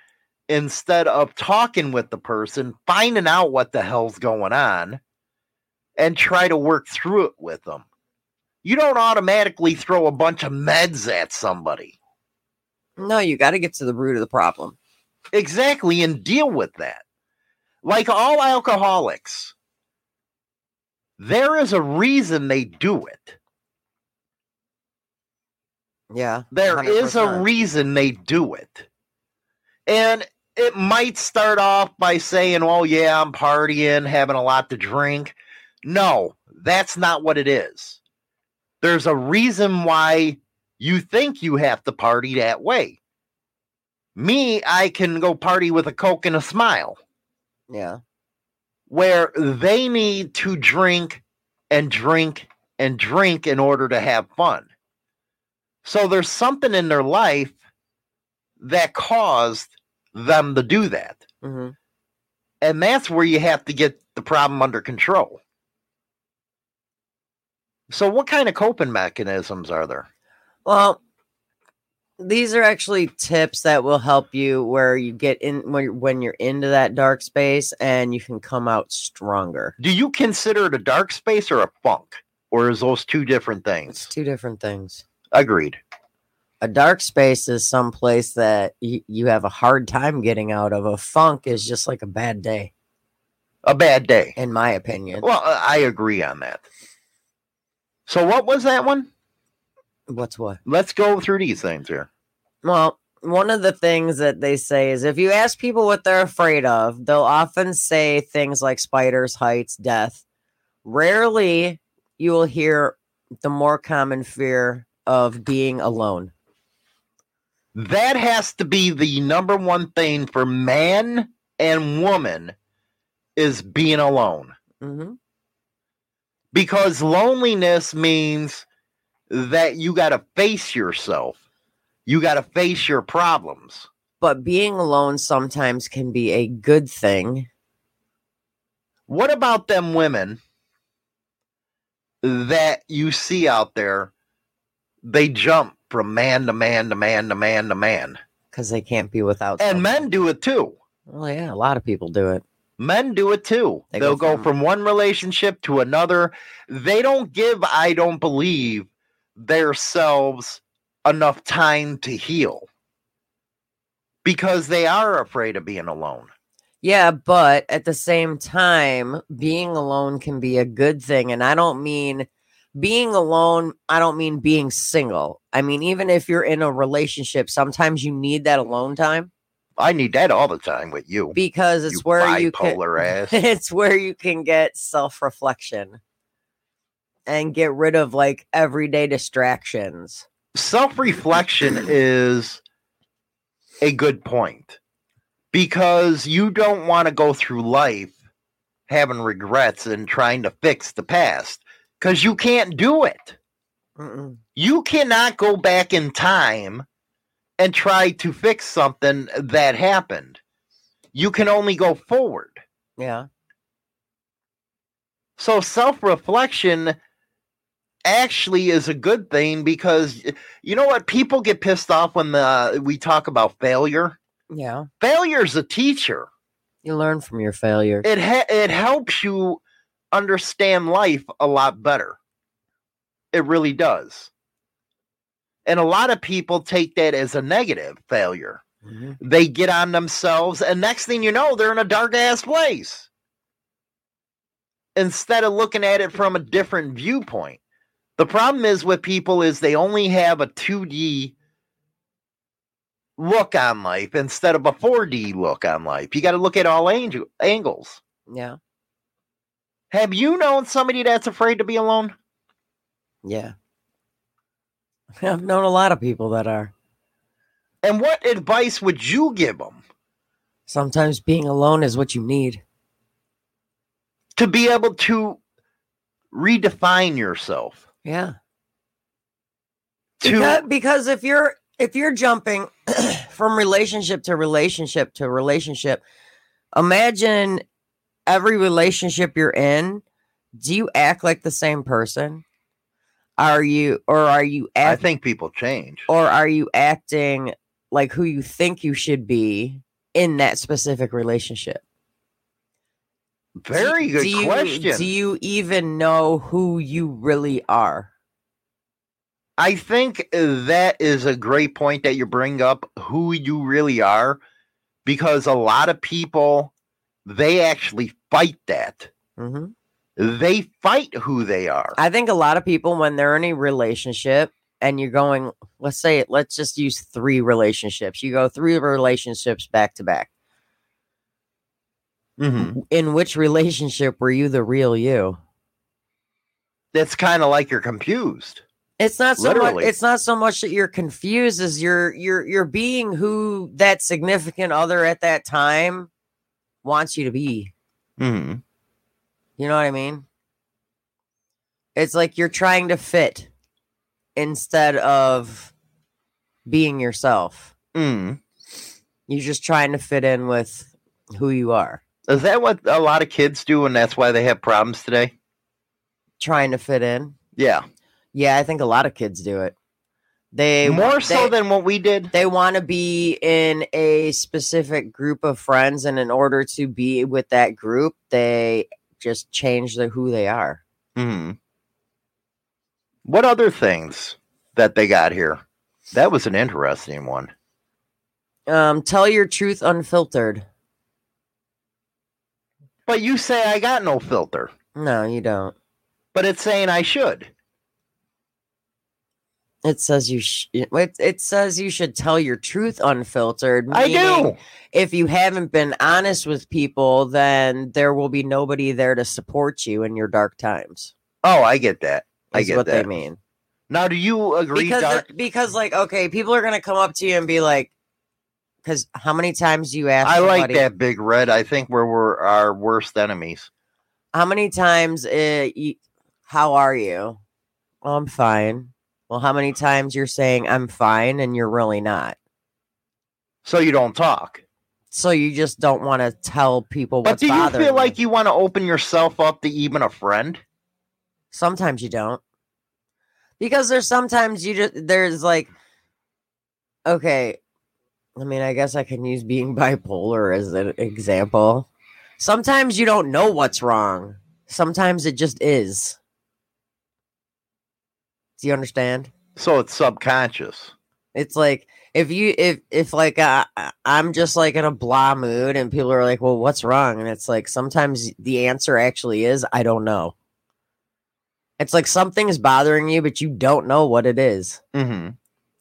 instead of talking with the person, finding out what the hell's going on, and try to work through it with them. You don't automatically throw a bunch of meds at somebody. No, you got to get to the root of the problem. Exactly, and deal with that. Like all alcoholics, there is a reason they do it. Yeah. There is a reason they do it. And it might start off by saying, oh, yeah, I'm partying, having a lot to drink. No, that's not what it is. There's a reason why you think you have to party that way. Me, I can go party with a Coke and a smile, Yeah. where they need to drink and drink and drink in order to have fun. So there's something in their life that caused them to do that. hmm And that's where you have to get the problem under control. So, what kind of coping mechanisms are there? Well, these are actually tips that will help you where you get in when you're, when you're into that dark space and you can come out stronger. Do you consider it a dark space or a funk? Or is those two different It's things? two different things. Agreed. A dark space is some place that you, you have a hard time getting out of. A funk is just like a bad day, A bad day. in my opinion. Well, I agree on that. So, what was that one? What's what? Let's go through these things here. Well, one of the things that they say is if you ask people what they're afraid of, they'll often say things like spiders, heights, death. Rarely you will hear the more common fear of being alone. That has to be the number one thing for man and woman is being alone. hmm Because loneliness means that you got to face yourself. You got to face your problems. But being alone sometimes can be a good thing. What about them women that you see out there? They jump from man to man to man to man to man. because they can't be without. And men do it too. well, yeah, a lot of people do it. Men do it too. They They'll go from- from one relationship to another. They don't give, I don't believe, themselves enough time to heal because they are afraid of being alone. Yeah, but at the same time, being alone can be a good thing. And I don't mean being alone, I don't mean being single. I mean, even if you're in a relationship, sometimes you need that alone time I need that all the time with you. because it's you where you can bipolar ass. it's where you can get self-reflection and get rid of like everyday distractions. Self reflection is a good point because you don't want to go through life having regrets and trying to fix the past because you can't do it. Mm-mm. You cannot go back in time and try to fix something that happened. You can only go forward. Yeah. So self reflection actually is a good thing because you know what? People get pissed off when the, we talk about failure. Yeah. Failure's a teacher. You learn from your failure. It ha- it helps you understand life a lot better. It really does. And a lot of people take that as a negative failure. Mhm. They get on themselves, and next thing you know, they're in a dark ass place. Instead of looking at it from a different viewpoint. The problem is with people is they only have a 2D look on life instead of a 4D look on life. You got to look at all angel- angles. Yeah. Have you known somebody that's afraid to be alone? Yeah. I've known a lot of people that are. And what advice would you give them Sometimes being alone is what you need. to be able to redefine yourself? Yeah. To Because, because if you're if you're jumping from relationship to relationship to relationship, imagine every relationship you're in, do you act like the same person? Are you or are you I think people change. or are you acting like who you think you should be in that specific relationship? Very Do- good do you, question. Do you even know who you really are? I think that is a great point that you bring up who you really are because a lot of people they actually fight that. hmm They fight who they are. I think a lot of people, when they're in a relationship and you're going, let's say, let's just use three relationships. You go three relationships back to back. Mhm. In which relationship were you the real you? That's kind of like you're confused. It's not so much. It's not so much that you're confused as you're you're you're being who that significant other at that time wants you to be. Mm-hmm. You know what I mean? It's like you're trying to fit instead of being yourself. Mm. You're just trying to fit in with who you are, Is that what a lot of kids do, and that's why they have problems today? trying to fit in. Yeah, Yeah, I think a lot of kids do it. They more so than what we did. they want to be in a specific group of friends, and in order to be with that group, they just change the who they are. Mm-hmm. What other things that they got here? That was an interesting one. Um, tell your truth unfiltered. But you say I got no filter, No, you don't. but it's saying I should. It says you. Sh- it, it says you should tell your truth unfiltered. I do. If you haven't been honest with people, then there will be nobody there to support you in your dark times. Oh, I get that. I get what that. they mean. Now, do you agree, Because Dark? because like okay, people are gonna come up to you and be like, because how many times do you ask? I like somebody- that big red. I think we're, we're our worst enemies. How many times? Uh, you, how are you? "Oh, I'm fine. Well, how many times you're saying I'm fine and you're really not? So you don't talk. So you just don't want to tell people But do you feel like you want to open yourself up to even a friend? Sometimes you don't. Because there's sometimes you just there's like okay, I mean, I guess I can use being bipolar as an example. Sometimes you don't know what's wrong. Sometimes it just is. Do you understand? So it's subconscious. It's like if you if if like uh, I'm just like in a blah mood and people are like, "Well, what's wrong?" and it's like sometimes the answer actually is I don't know. It's like something's bothering you, but you don't know what it is. Mm-hmm.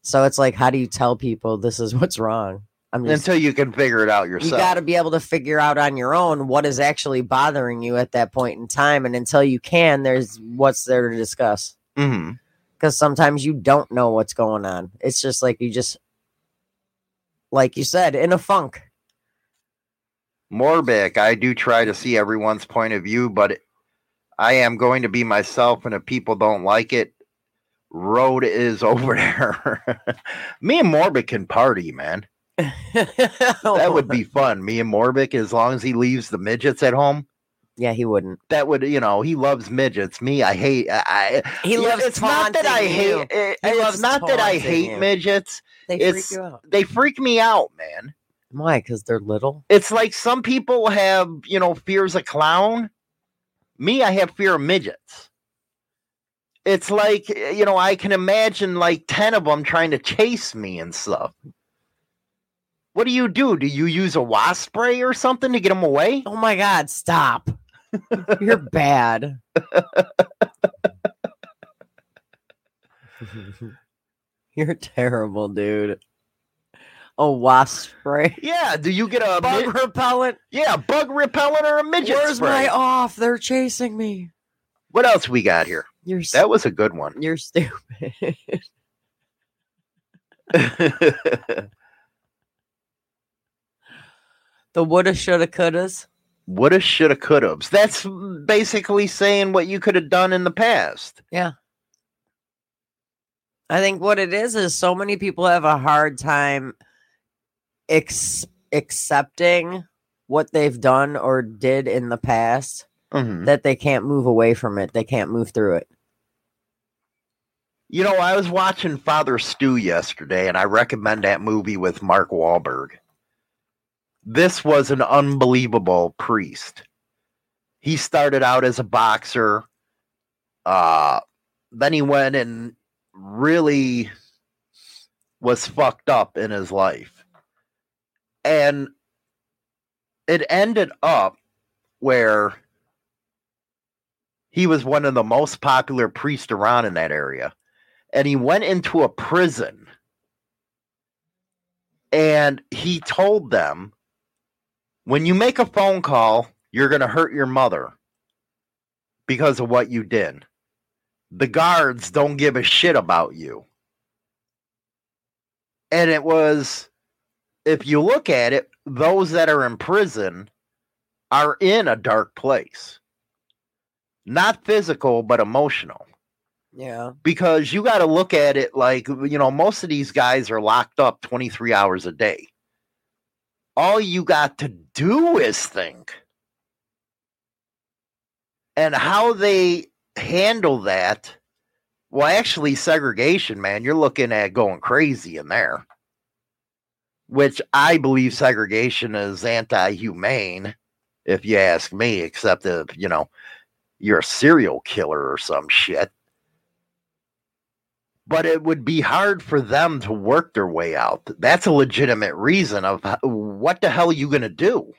So it's like, how do you tell people this is what's wrong? I'm just Until you can figure it out yourself. you got to be able to figure out on your own what is actually bothering you at that point in time, and until you can, there's what's there to discuss mm-hmm. Because sometimes you don't know what's going on. It's just like you just, like you said, in a funk. Morbic, I do try to see everyone's point of view, but I am going to be myself, and if people don't like it, road is over there. Me and Morbic can party, man. That would be fun. Me and Morbic, as long as he leaves the midgets at home. Yeah, he wouldn't. That would, you know, he loves midgets. Me, I hate. I, I- He loves. It's not that I hate. it- it's not that I hate you. midgets. They it's- freak you out. They freak me out, man. Why? Because they're little. It's like some people have, you know, fears of clown. Me, I have fear of midgets. It's like, you know, I can imagine like 10 of them trying to chase me and stuff. What do you do? Do you use a wasp spray or something to get them away? Oh my God! Stop. You're bad. You're terrible, dude. A wasp spray. Yeah. Do you get a Bug mid- repellent. yeah bug repellent or a midget Where's spray? my off? They're chasing me. What else we got here? You're s- That was a good one. you're stupid. the woulda, shoulda, couldas. Woulda, shoulda, coulda. That's basically saying what you could have done in the past. Yeah. I think what it is is so many people have a hard time ex- accepting what they've done or did in the past Mhm. that they can't move away from it. They can't move through it. You know, I was watching Father Stu yesterday, and I recommend that movie with Mark Wahlberg. This was an unbelievable priest. He started out as a boxer. Uh, then he went and really was fucked up in his life. And it ended up where he was one of the most popular priests around in that area and he went into a prison and he told them when you make a phone call you're going to hurt your mother because of what you did. The guards don't give a shit about you. And it was if you look at it those that are in prison are in a dark place. Not physical but emotional. Yeah. because you got to look at it like you know most of these guys are locked up 23 hours a day all you got to do is think. And how they handle that well actually segregation man you're looking at going crazy in there. Which i believe segregation is anti-humane if you ask me except if you know you're a serial killer or some shit but it would be hard for them to work their way out. That's a legitimate reason of what the hell are you going to do?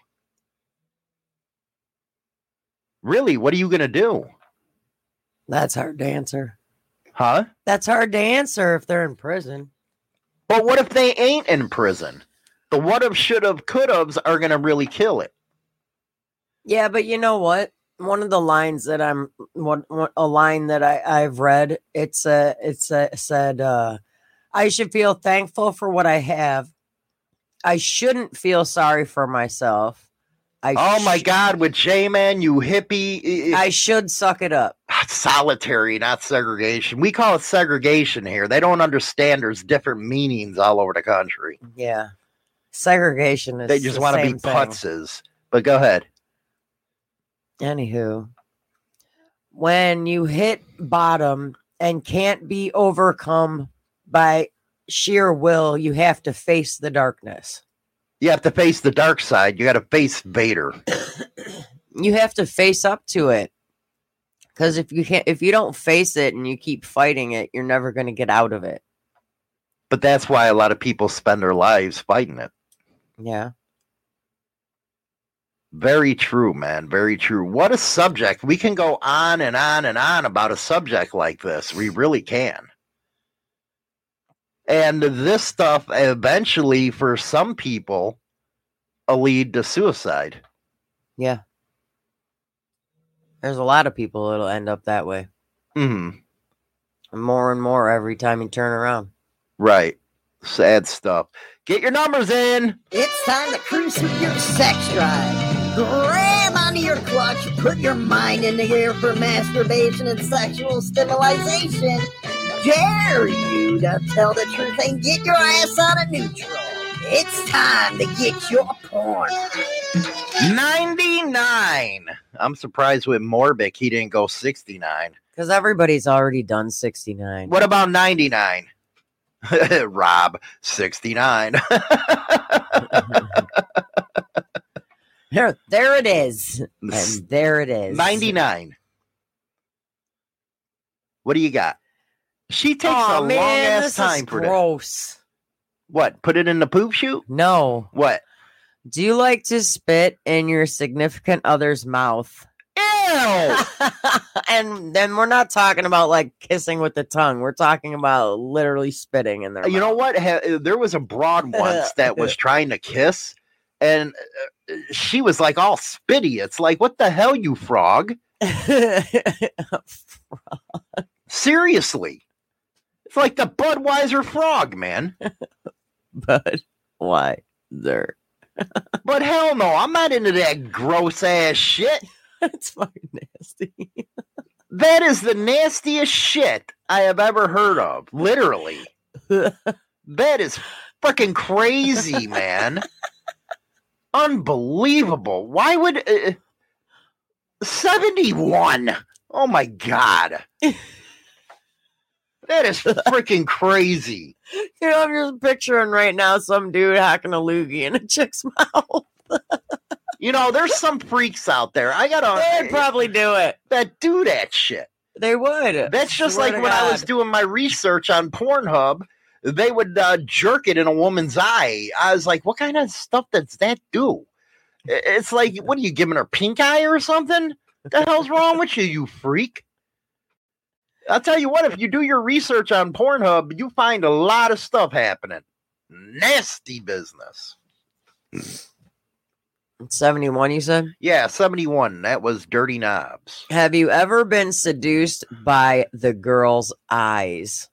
Really, what are you going to do? That's hard to answer. Huh? That's hard to answer if they're in prison. But what if they ain't in prison? The what if, should have, could haves are going to really kill it. Yeah, but you know what? One of the lines that I'm one, one a line that I I've read it's uh it's uh, said uh I should feel thankful for what I have. I shouldn't feel sorry for myself. I Oh my sh- God, with J Man, you hippie. I should suck it up. solitary, not segregation. We call it segregation here. They don't understand there's different meanings all over the country. Yeah. Segregation is They just the want to be putzes. But go ahead. Anywho, when you hit bottom and can't be overcome by sheer will, you have to face the darkness. You have to face the dark side. You got to face Vader. You have to face up to it. Because if you can't, if you don't face it and you keep fighting it, you're never going to get out of it. But that's why a lot of people spend their lives fighting it. Yeah. Very true, man. Very true. What a subject. We can go on and on and on about a subject like this. We really can. And this stuff eventually, for some people, will lead to suicide. Yeah. There's a lot of people that'll end up that way. hmm And more and more every time you turn around. Right. Sad stuff. Get your numbers in. It's time to cruise with your sex drive. Grab onto your clutch, put your mind in the air for masturbation and sexual stimulation. Dare you to tell the truth and get your ass on a neutral. It's time to get your porn. 99. I'm surprised with Morbic he didn't go 69. Because everybody's already done 69. What about 99? Rob, 69. There, there it is. And there it is. 99. What do you got? She takes Oh a man, long ass time for that. gross. What? Put it in the poop chute? No. What? Do you like to spit in your significant other's mouth? Ew! and then we're not talking about like kissing with the tongue. We're talking about literally spitting in their you know what? There was a broad once that was trying to kiss, and uh, she was like all spitty. It's like, what the hell, you frog? Seriously. It's like the Budweiser frog, man. but why there? But hell no, I'm not into that gross ass shit. That's fucking nasty. That is the nastiest shit I have ever heard of. Literally. That is fucking crazy, man. Unbelievable. Why would. Uh, 71. Oh my God. That is freaking crazy. you know, I'm just picturing right now some dude hacking a loogie in a chick's mouth. You know, there's some freaks out there. I gotta. They'd probably do it. that do that shit. They would. That's just Swear like when I was doing my research on Pornhub. They would uh, jerk it in a woman's eye. I was like, what kind of stuff does that do? It's like, what are you giving her pink eye or something? What the hell's wrong with you, you freak? I'll tell you what, if you do your research on Pornhub, you find a lot of stuff happening. Nasty business. 71, you said? Yeah, 71. That was Dirty Knobs. Have you ever been seduced by the girl's eyes?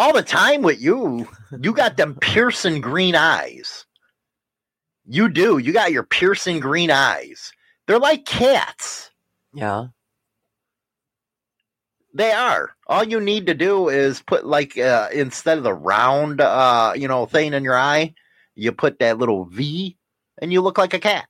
All the time with you. You got them piercing green eyes. You do. You got your piercing green eyes. They're like cats. Yeah. They are. All you need to do is put like uh, instead of the round, uh, you know, thing in your eye, you put that little V, and you look like a cat.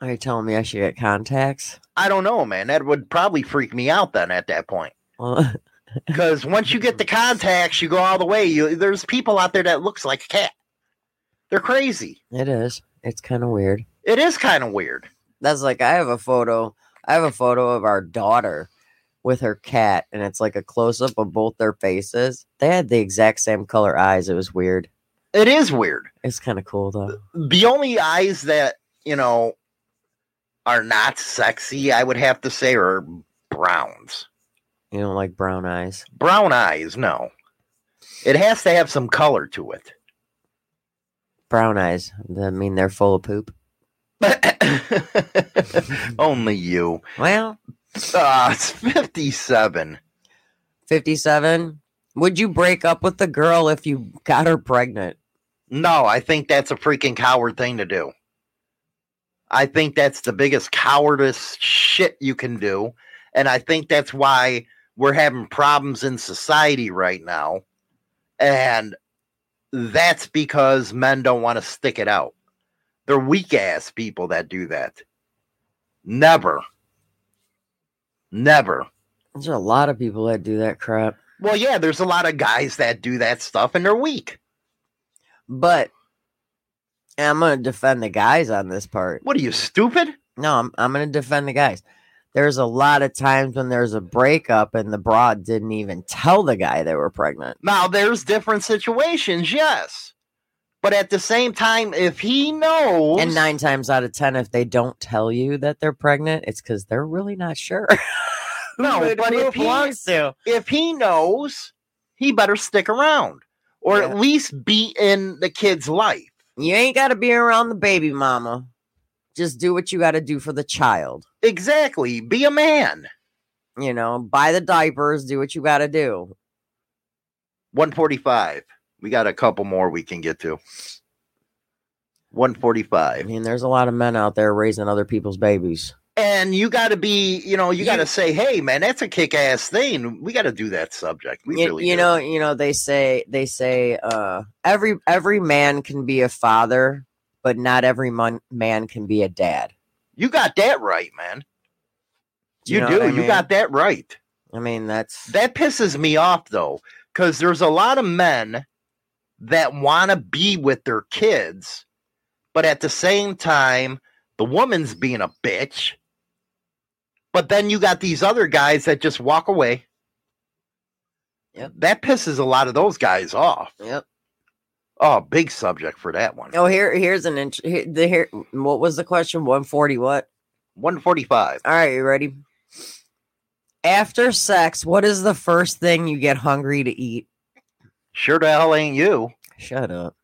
Are you telling me I should get contacts? I don't know, man. That would probably freak me out then at that point. Because once you get the contacts, you go all the way. You there's people out there that looks like a cat. They're crazy. it is. It's kind of weird. It is kind of weird. That's like I have a photo. I have a photo of our daughter with her cat, and it's like a close up of both their faces. They had the exact same color eyes. It was weird. It is weird. It's kind of cool though. The only eyes that, you know, are not sexy, I would have to say, are browns. You don't like brown eyes. Brown eyes, no. It has to have some color to it. Brown eyes. That mean they're full of poop. Only you. Well, Ah, it's 57. 57. Would you break up with the girl if you got her pregnant? No, I think that's a freaking coward thing to do. I think that's the biggest cowardice shit you can do. And I think that's why we're having problems in society right now. And that's because men don't want to stick it out. They're weak ass people that do that. Never. Never. There's a lot of people that do that crap. Well, yeah, there's a lot of guys that do that stuff and they're weak. But I'm going to defend the guys on this part. What are you, stupid? No, I'm, I'm going to defend the guys. There's a lot of times when there's a breakup and the broad didn't even tell the guy they were pregnant. Now, there's different situations, yes. But at the same time, if he knows. And nine times out of 10, if they don't tell you that they're pregnant, it's because they're really not sure. No, but if he- to. if he knows, he better stick around or Yeah. at least be in the kid's life. You ain't got to be around the baby mama. Just do what you got to do for the child. Exactly. Be a man. You know, buy the diapers, do what you got to do. 145. We got a couple more we can get to. 145. I mean, there's a lot of men out there raising other people's babies. And you got to be, you know, you got to say, hey, man, that's a kick ass thing. We got to do that subject. We you, really you do. know, you know, they say they say uh every every man can be a father, but not every mon- man can be a dad. You got that right, man. Do You, know do. I You mean? got that right. I mean, that's That pisses me off though, because there's a lot of men that want to be with their kids, but at the same time, the woman's being a bitch. But then you got these other guys that just walk away. Yep. That pisses a lot of those guys off. yep. Oh, big subject for that one. Oh, here here's an int- here, the here. What was the question? One forty. What? 145. All right, you ready? After sex, what is the first thing you get hungry to eat? Sure the hell ain't you. Shut up.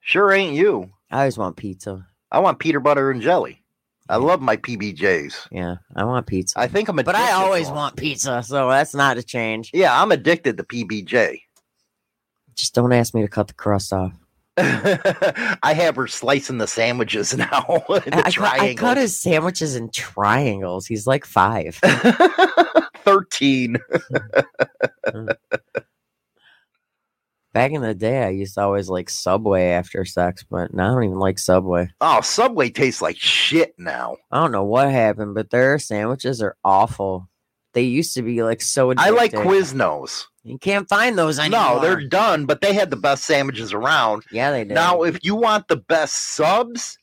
Sure ain't you. I always want pizza. I want peanut butter and jelly. I love my PBJs. Yeah, I want pizza. I think I'm addicted. but I always want pizza, so that's not a change. Yeah, I'm addicted to PBJ. Just don't ask me to cut the crust off. I have her slicing the sandwiches now. the I, I, cut, I triangles. cut his sandwiches in triangles. He's like five. 13. Back in the day, I used to always like Subway after sex, but now I don't even like Subway. Oh, Subway tastes like shit now. I don't know what happened, but their sandwiches are awful. They used to be like so. I like. Quiznos. You can't find those anymore. No, they're done, but they had the best sandwiches around. yeah, they did. Now, if you want the best subs,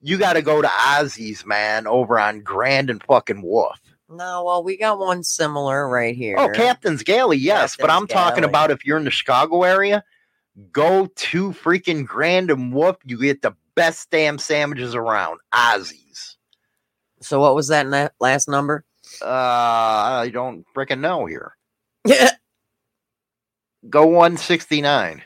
you got to go to Ozzy's, man, over on Grand and fucking Wolf. no, well, we got one similar right here. Oh, Captain's Galley, yes, but I'm Captain's talking Galley. about if you're in the Chicago area, go to freaking Grand and Wolf. You get the best damn sandwiches around. Ozzy's. So what was that na- last number? Uh, I don't freaking know here. Yeah. Go 169.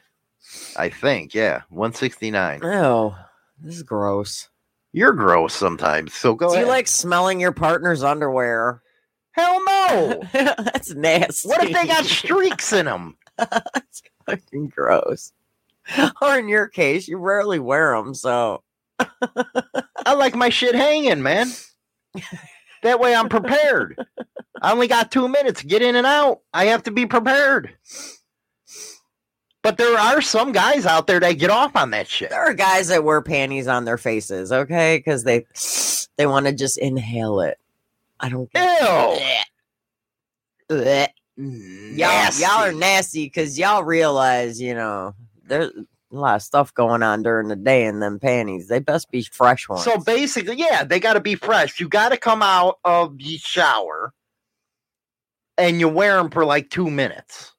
I think, yeah, 169. Oh, this is gross. You're gross sometimes, so go Do ahead. you like smelling your partner's underwear? Hell no. That's nasty. what if they got streaks in them? That's fucking gross. Or in your case, you rarely wear them, so I like my shit hanging, man. That way I'm prepared. I only got two minutes get in and out. I have to be prepared. But there are some guys out there that get off on that shit. there are guys that wear panties on their faces, okay? Because they they want to just inhale it. I don't Ew. Blech. Y'all, y'all are Nasty. nasty because y'all realize, you know, there's a lot of stuff going on during the day in them panties. They best be fresh ones. So basically, yeah, they got to be fresh. You got to come out of the shower and you wear them for like two minutes,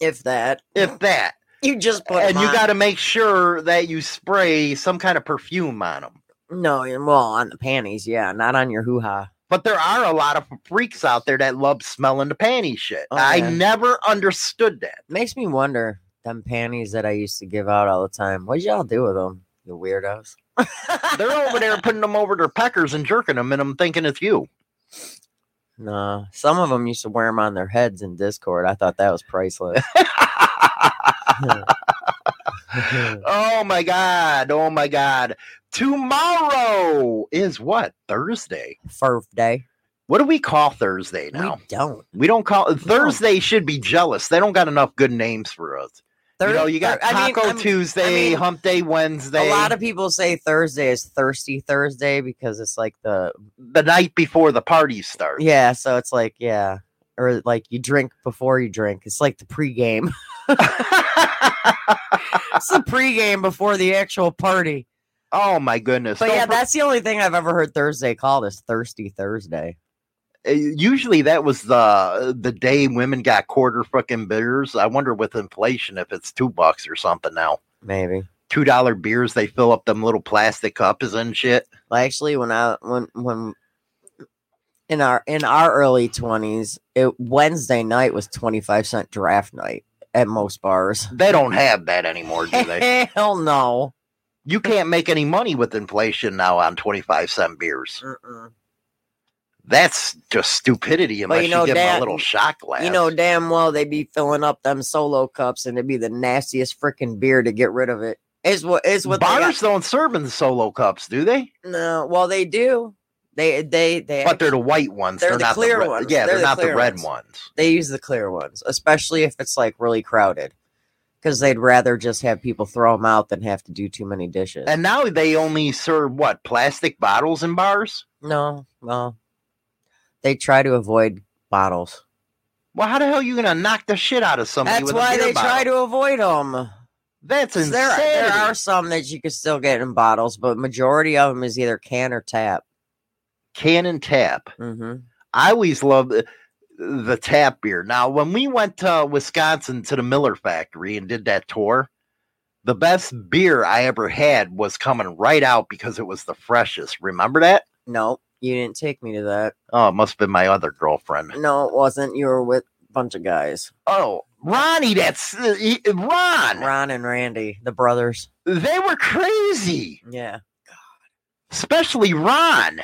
if that, if that. you just put and you got to make sure that you spray some kind of perfume on them. no, well on the panties, yeah, not on your hoo ha. But there are a lot of freaks out there that love smelling the panty shit. Oh, I never understood that. Makes me wonder them panties that I used to give out all the time. What y'all do with them, you weirdos? They're over there putting them over their peckers and jerking them, and I'm thinking it's you. No, some of them used to wear them on their heads in Discord. I thought that was priceless. oh my god! Oh my god! Tomorrow is what Thursday. Furf day. What do we call Thursday now? We don't. We don't call Thursday. Should be jealous. They don't got enough good names for us. You know, you got mean- Taco I mean- Tuesday, I mean, Hump Day Wednesday. A lot of people say Thursday is Thirsty Thursday because it's like the the night before the party starts. yeah, so it's like yeah, or like you drink before you drink. It's like the pregame. it's the pregame before the actual party. oh my goodness! But Don't yeah, that's the only thing I've ever heard Thursday called is Thirsty Thursday. Uh, usually that was the the day women got quarter fucking beers. I wonder with inflation if it's two bucks or something now. Maybe. Two dollar beers, they fill up them little plastic cups and shit. Well, actually, when I when when in our in our early twenties, it Wednesday night was twenty five cent draft night at most bars. They don't have that anymore, do they? Hell no. you can't make any money with inflation now on twenty five cent beers. That's just stupidity unless you you, know, give them a little shot glass. You know damn well they'd be filling up them solo cups and it'd be the nastiest freaking beer to get rid of it. Is what is what bars don't serve in the solo cups, do they? No, well they do. They they they But they're the white ones. they're They're, the not clear the red, ones. Yeah, They're they're, the not the red ones. ones. they use the clear ones, especially if it's like really crowded, because they'd rather just have people throw them out than have to do too many dishes. And now they only serve what plastic bottles in bars. no, well, they try to avoid bottles. Well, how the hell are you gonna knock the shit out of somebody? That's why they try to avoid them. That's There, insanity. there are some that you can still get in bottles, but majority of them is either can or tap. can and tap. hmm I always love the, the tap beer. Now, when we went to Wisconsin to the Miller factory and did that tour, the best beer I ever had was coming right out because it was the freshest. Remember that? No, you didn't take me to that. Oh, it must have been my other girlfriend. No, it wasn't. You were with a bunch of guys. Oh, Ronnie, that's uh, he- Ron. Ron and Randy, the brothers. They were crazy, Yeah. especially Ron.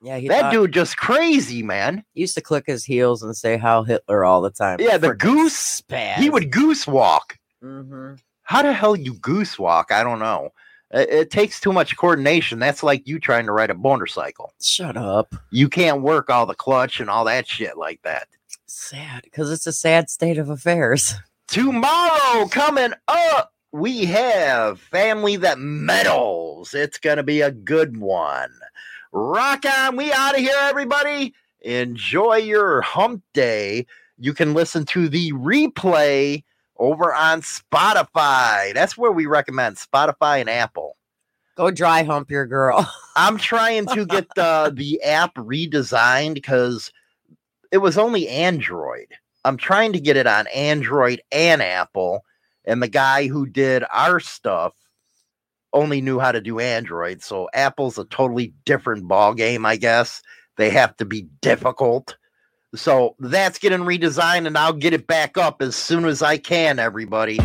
Yeah, he that thought- dude just crazy, man. used to click his heels and say how Hitler all the time. Yeah, the goose. He would goose walk. hmm How the hell you goose walk? I don't know. It, it takes too much coordination. That's like you trying to ride a motorcycle. Shut up. You can't work all the clutch and all that shit like that. Sad, because it's a sad state of affairs. Tomorrow coming up, we have Family That Metals. It's going to be a good one. Rock on. We out of here, everybody. Enjoy your hump day. You can listen to the replay over on Spotify. That's where we recommend Spotify and Apple. Go dry hump your girl. I'm trying to get the the app redesigned because it was only Android. I'm trying to get it on Android and Apple, and the guy who did our stuff only knew how to do Android. So Apple's a totally different ball game, I guess. They have to be difficult. So that's getting redesigned, and I'll get it back up as soon as I can, everybody.